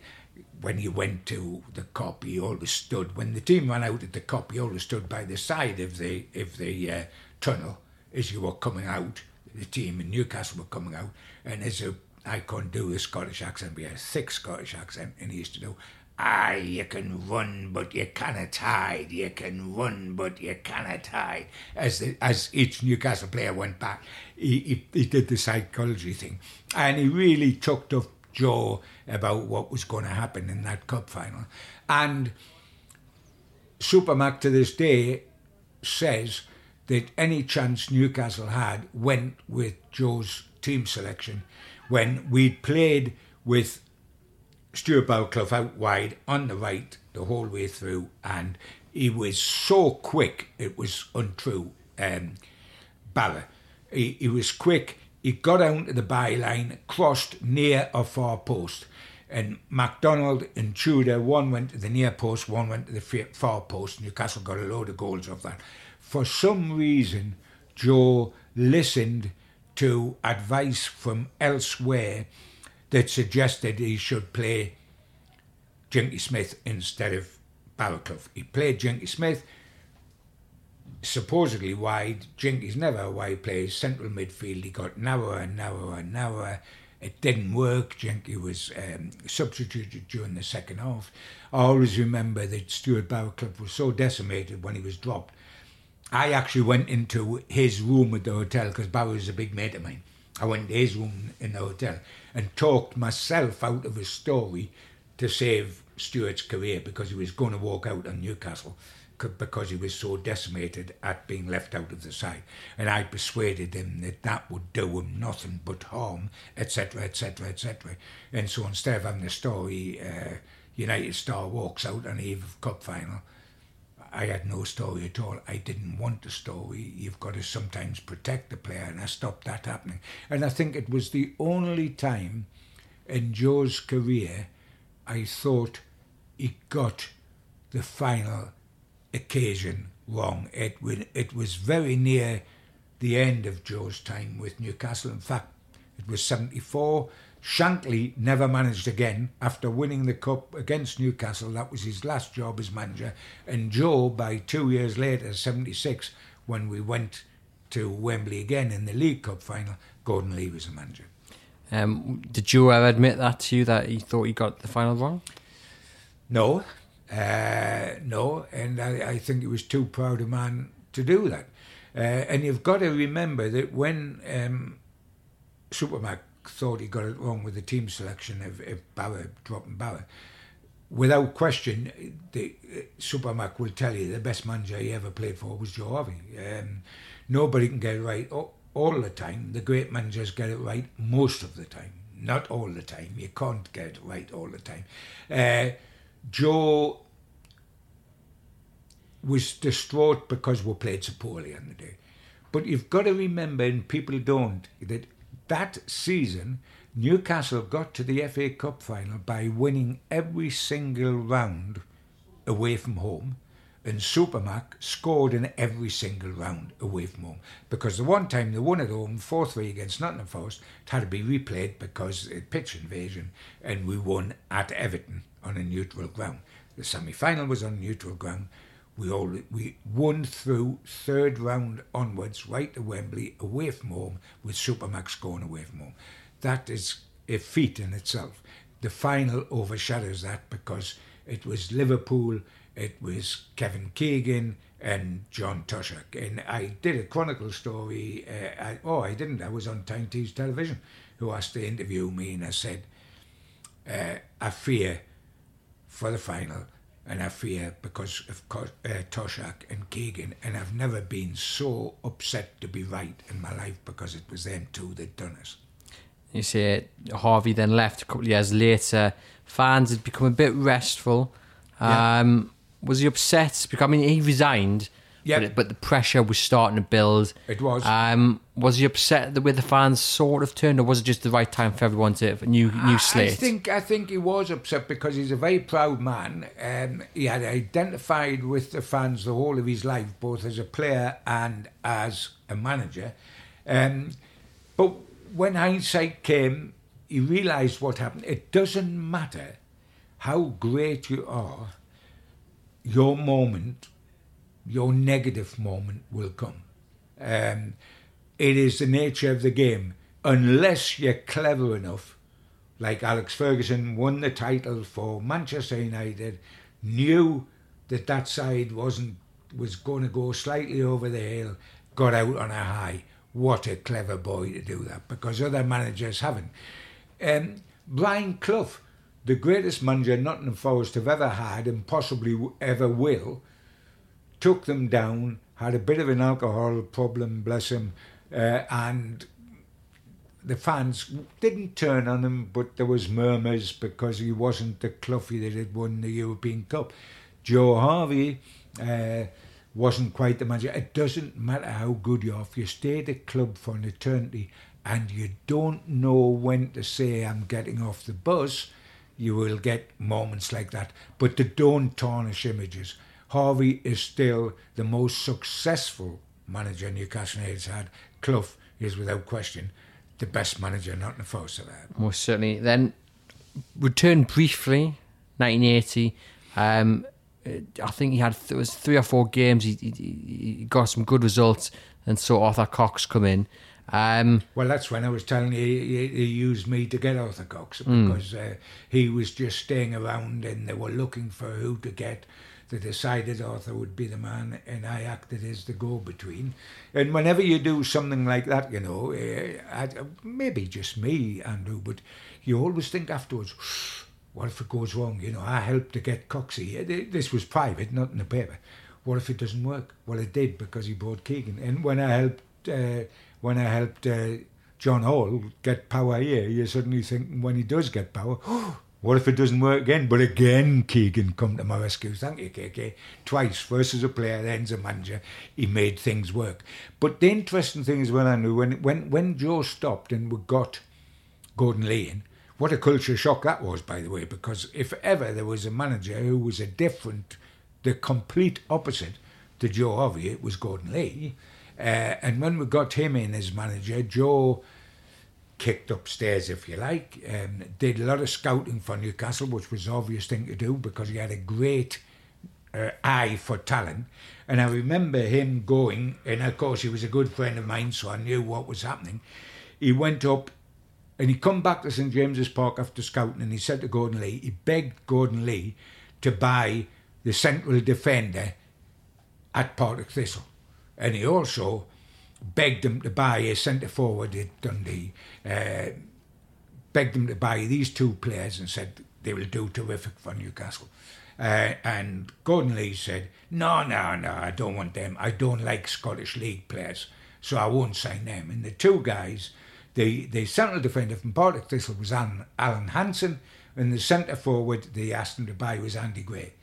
when you went to the Kop, he always stood. When the team ran out at the Kop, he always stood by the side of the of the uh, tunnel as you were coming out. The team in Newcastle were coming out, and as a I couldn't do a Scottish accent, he had a thick Scottish accent, and he used to do, "Aye, you can run, but you cannot hide. You can run, but you cannot hide." As the, as each Newcastle player went back, he, he he did the psychology thing, and he really took up Joe about what was going to happen in that cup final. And Supermac to this day says that any chance Newcastle had went with Joe's team selection when we'd played with Stuart Barraclough out wide on the right the whole way through, and he was so quick it was untrue. Um, Barra, he, he was quick. He got out to the byline, crossed near a far post, and MacDonald and Tudor, one went to the near post, one went to the far post. Newcastle got a load of goals off that. For some reason, Joe listened to advice from elsewhere that suggested he should play Jinky Smith instead of Barraclough. He played Jinky Smith supposedly wide. Jinky's never a wide player. Central midfield, he got narrower and narrower and narrower. It didn't work. Jinky was um, substituted during the second half. I always remember that Stuart Barraclough was so decimated when he was dropped. I actually went into his room at the hotel because Barry was a big mate of mine. I went to his room in the hotel and talked myself out of a story to save Stuart's career because he was going to walk out on Newcastle because he was so decimated at being left out of the side. And I persuaded him that that would do him nothing but harm, etc., etc., etc. And so instead of having the story, uh, United Star walks out on the eve of Cup final, I had no story at all. I didn't want a story. You've got to sometimes protect the player, and I stopped that happening. And I think it was the only time in Joe's career I thought he got the final occasion wrong. It, it was very near the end of Joe's time with Newcastle. In fact, it was 74. Shankly never managed again after winning the cup against Newcastle. That was his last job as manager. And Joe, by two years later, 76, when we went to Wembley again in the League Cup final, Gordon Lee was the manager. Um, did Joe ever admit that to you that he thought he got the final wrong? No, uh, no, and I, I, think he was too proud a man to do that. Uh, and you've got to remember that when um, Supermac thought he got it wrong with the team selection of, of Bauer dropping Bauer, without question, the uh, Supermac will tell you the best manager he ever played for was Joe Harvey. Um, nobody can get it right all, all the time. The great managers get it right most of the time. Not all the time. You can't get it right all the time. Uh, Joe was distraught because we played so poorly on the day. But you've got to remember, and people don't, that that season, Newcastle got to the FA Cup final by winning every single round away from home, and Supermac scored in every single round away from home. Because the one time they won at home, 4 3 against Nottingham Forest, it had to be replayed because it pitch invasion, and we won at Everton on a neutral ground. The semi final was on neutral ground. We all we won through third round onwards, right to Wembley, away from home, with Supermax going away from home. That is a feat in itself. The final overshadows that because it was Liverpool, it was Kevin Keegan and John Toshack. And I did a Chronicle story. Uh, I, oh, I didn't. I was on Tees television, who asked to interview me, and I said, uh, I fear for the final, and I fear because of uh, Toshack and Keegan, and I've never been so upset to be right in my life because it was them two that done us. You see, Harvey then left a couple of years later. Fans had become a bit restful. Um, yeah. Was he upset? Because I mean, he resigned yeah. But, but, the pressure was starting to build. It was. Um, was he upset the way the fans sort of turned, or was it just the right time for everyone to have a new new slate? I think I think he was upset because he's a very proud man. Um, he had identified with the fans the whole of his life, both as a player and as a manager. Um, but when hindsight came, he realised what happened. It doesn't matter how great you are. Your moment your negative moment will come. Um, it is the nature of the game. Unless you're clever enough, like Alex Ferguson won the title for Manchester United, knew that that side wasn't was going to go slightly over the hill, got out on a high. What a clever boy to do that, because other managers haven't. Um, Brian Clough, the greatest manager Nottingham Forest have ever had and possibly ever will, took them down, had a bit of an alcohol problem, bless him, uh, and the fans didn't turn on him, but there was murmurs because he wasn't the Cloughie that had won the European Cup. Joe Harvey uh, wasn't quite the manager. It doesn't matter how good you are. If you stay at the club for an eternity and you don't know when to say, I'm getting off the bus, you will get moments like that. But they don't tarnish images. Harvey is still the most successful manager Newcastle has had. Clough is without question the best manager not Nottingham Forest have had. Most certainly. Then return briefly, 1980. Um, I think he had it was three or four games. He, he, he got some good results, and saw Arthur Cox come in. Um, well, that's when I was telling you he, he used me to get Arthur Cox hmm. because mm. uh, he was just staying around and they were looking for who to get they decided Arthur would be the man, and I acted as the go-between. And whenever you do something like that, you know, uh, maybe just me, Andrew, but you always think afterwards, what if it goes wrong? You know, I helped to get Coxie. This was private, not in the paper. What if it doesn't work? Well, it did because he brought Keegan. And when I helped, uh, when I helped uh, John Hall get power here, you suddenly think when he does get power, What if it doesn't work again? But again, Keegan come to my rescue. Thank you, KK. Twice, first as a player, then as a manager, he made things work. But the interesting thing is, well, I knew when when when Joe stopped and we got Gordon Lee in, what a culture shock that was, by the way, because if ever there was a manager who was a different, the complete opposite to Joe Harvey, it was Gordon Lee. Uh, and when we got him in as manager, Joe kicked upstairs, if you like. Um, did a lot of scouting for Newcastle, which was obvious thing to do because he had a great uh, eye for talent. And I remember him going, and of course he was a good friend of mine, so I knew what was happening. He went up and he come back to St James's Park after scouting and he said to Gordon Lee, he begged Gordon Lee to buy the central defender at Partick Thistle. And he also begged them to buy a centre forward at Dundee, uh, begged them to buy these two players and said they will do terrific for Newcastle. Uh, and Gordon Lee said, No, no, no, I don't want them. I don't like Scottish League players, so I won't sign them. And the two guys, the, the central defender from Partick Thistle was Alan, Alan Hansen, and the centre forward they asked him to buy was Andy Gray.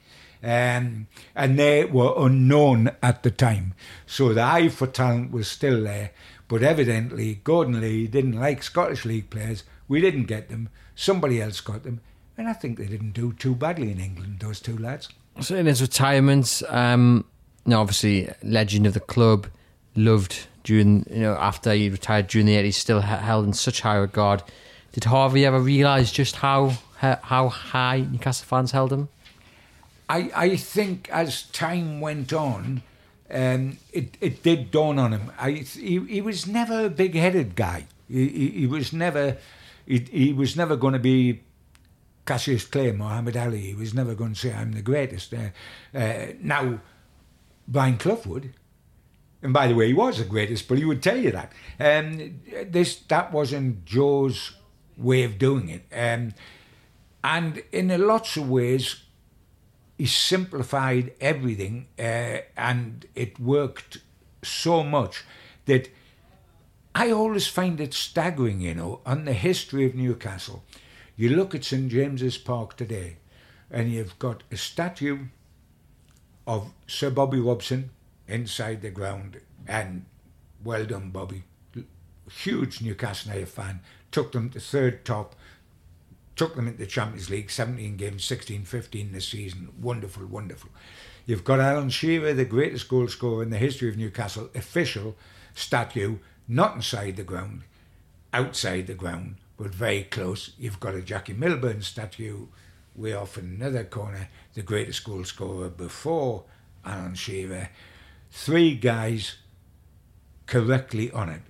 Um, and they were unknown at the time. So the eye for talent was still there, but evidently Gordon Lee didn't like Scottish League players. We didn't get them. Somebody else got them. And I think they didn't do too badly in England, those two lads. So in his retirement, um, know, obviously legend of the club, loved during you know after he retired during the 80s, still held in such high regard. Did Harvey ever realise just how how high Newcastle fans held him? I, I think as time went on, um, it, it did dawn on him. I, he, he was never a big headed guy. He, he, he, was never he, he was never going to be Cassius Clay, Muhammad Ali. He was never going to say, I'm the greatest. Uh, uh, now, Brian Clough would. And by the way, he was the greatest, but he would tell you that. Um, this That wasn't Joe's way of doing it. Um, and in lots of ways, he simplified everything uh, and it worked so much that I always find it staggering, you know, on the history of Newcastle. You look at St James's Park today and you've got a statue of Sir Bobby Robson inside the ground and well done, Bobby. Huge Newcastle fan. Took them to third top took them into the Champions League, 17 games, 16 15 this season. Wonderful, wonderful. You've got Alan Shearer, the greatest goal scorer in the history of Newcastle, official statue, not inside the ground, outside the ground, but very close. You've got a Jackie Milburn statue way off in another corner, the greatest goal scorer before Alan Shearer. Three guys correctly honoured.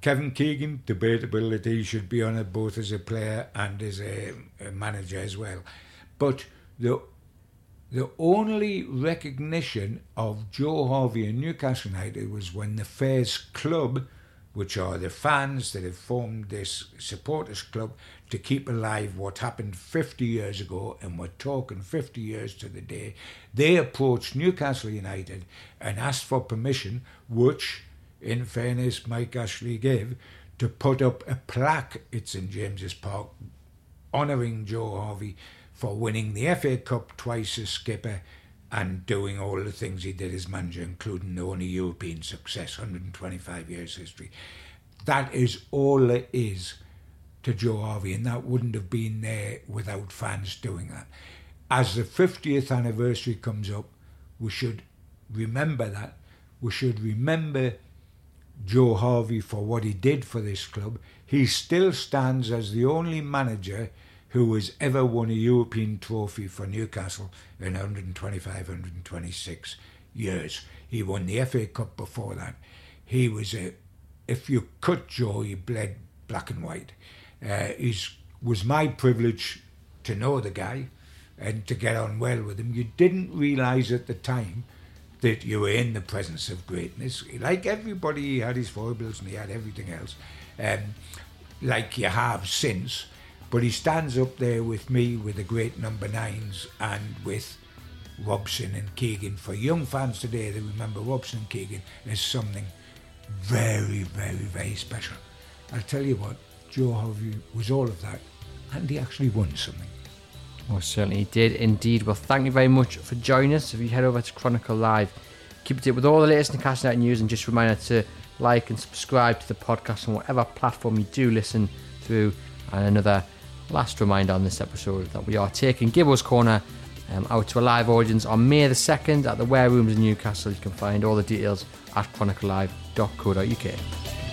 Kevin Keegan, debatable that he should be honoured both as a player and as a, a manager as well. But the the only recognition of Joe Harvey and Newcastle United was when the Fairs Club, which are the fans that have formed this supporters club to keep alive what happened 50 years ago, and we're talking 50 years to the day, they approached Newcastle United and asked for permission, which in fairness, Mike Ashley gave to put up a plaque at St James's Park honouring Joe Harvey for winning the FA Cup twice as skipper and doing all the things he did as manager, including the only European success, 125 years history. That is all it is to Joe Harvey, and that wouldn't have been there without fans doing that. As the 50th anniversary comes up, we should remember that. We should remember Joe Harvey for what he did for this club, he still stands as the only manager who has ever won a European trophy for Newcastle in 125, 126 years. He won the FA Cup before that. He was a, if you cut Joe, he bled black and white. Uh, it was my privilege to know the guy and to get on well with him. You didn't realise at the time that you were in the presence of greatness. Like everybody, he had his foibles and he had everything else, um, like you have since. But he stands up there with me with the great number nines and with Robson and Keegan. For young fans today they remember Robson and Keegan as something very, very, very special. I'll tell you what, Joe Harvey was all of that, and he actually won something. Well, certainly did indeed. Well, thank you very much for joining us. If you head over to Chronicle Live, keep it with all the latest Newcastle United news, and just a reminder to like and subscribe to the podcast on whatever platform you do listen through. And another last reminder on this episode that we are taking Gibbo's Corner um, out to a live audience on May the 2nd at the Ware Rooms in Newcastle. You can find all the details at chroniclelive.co.uk.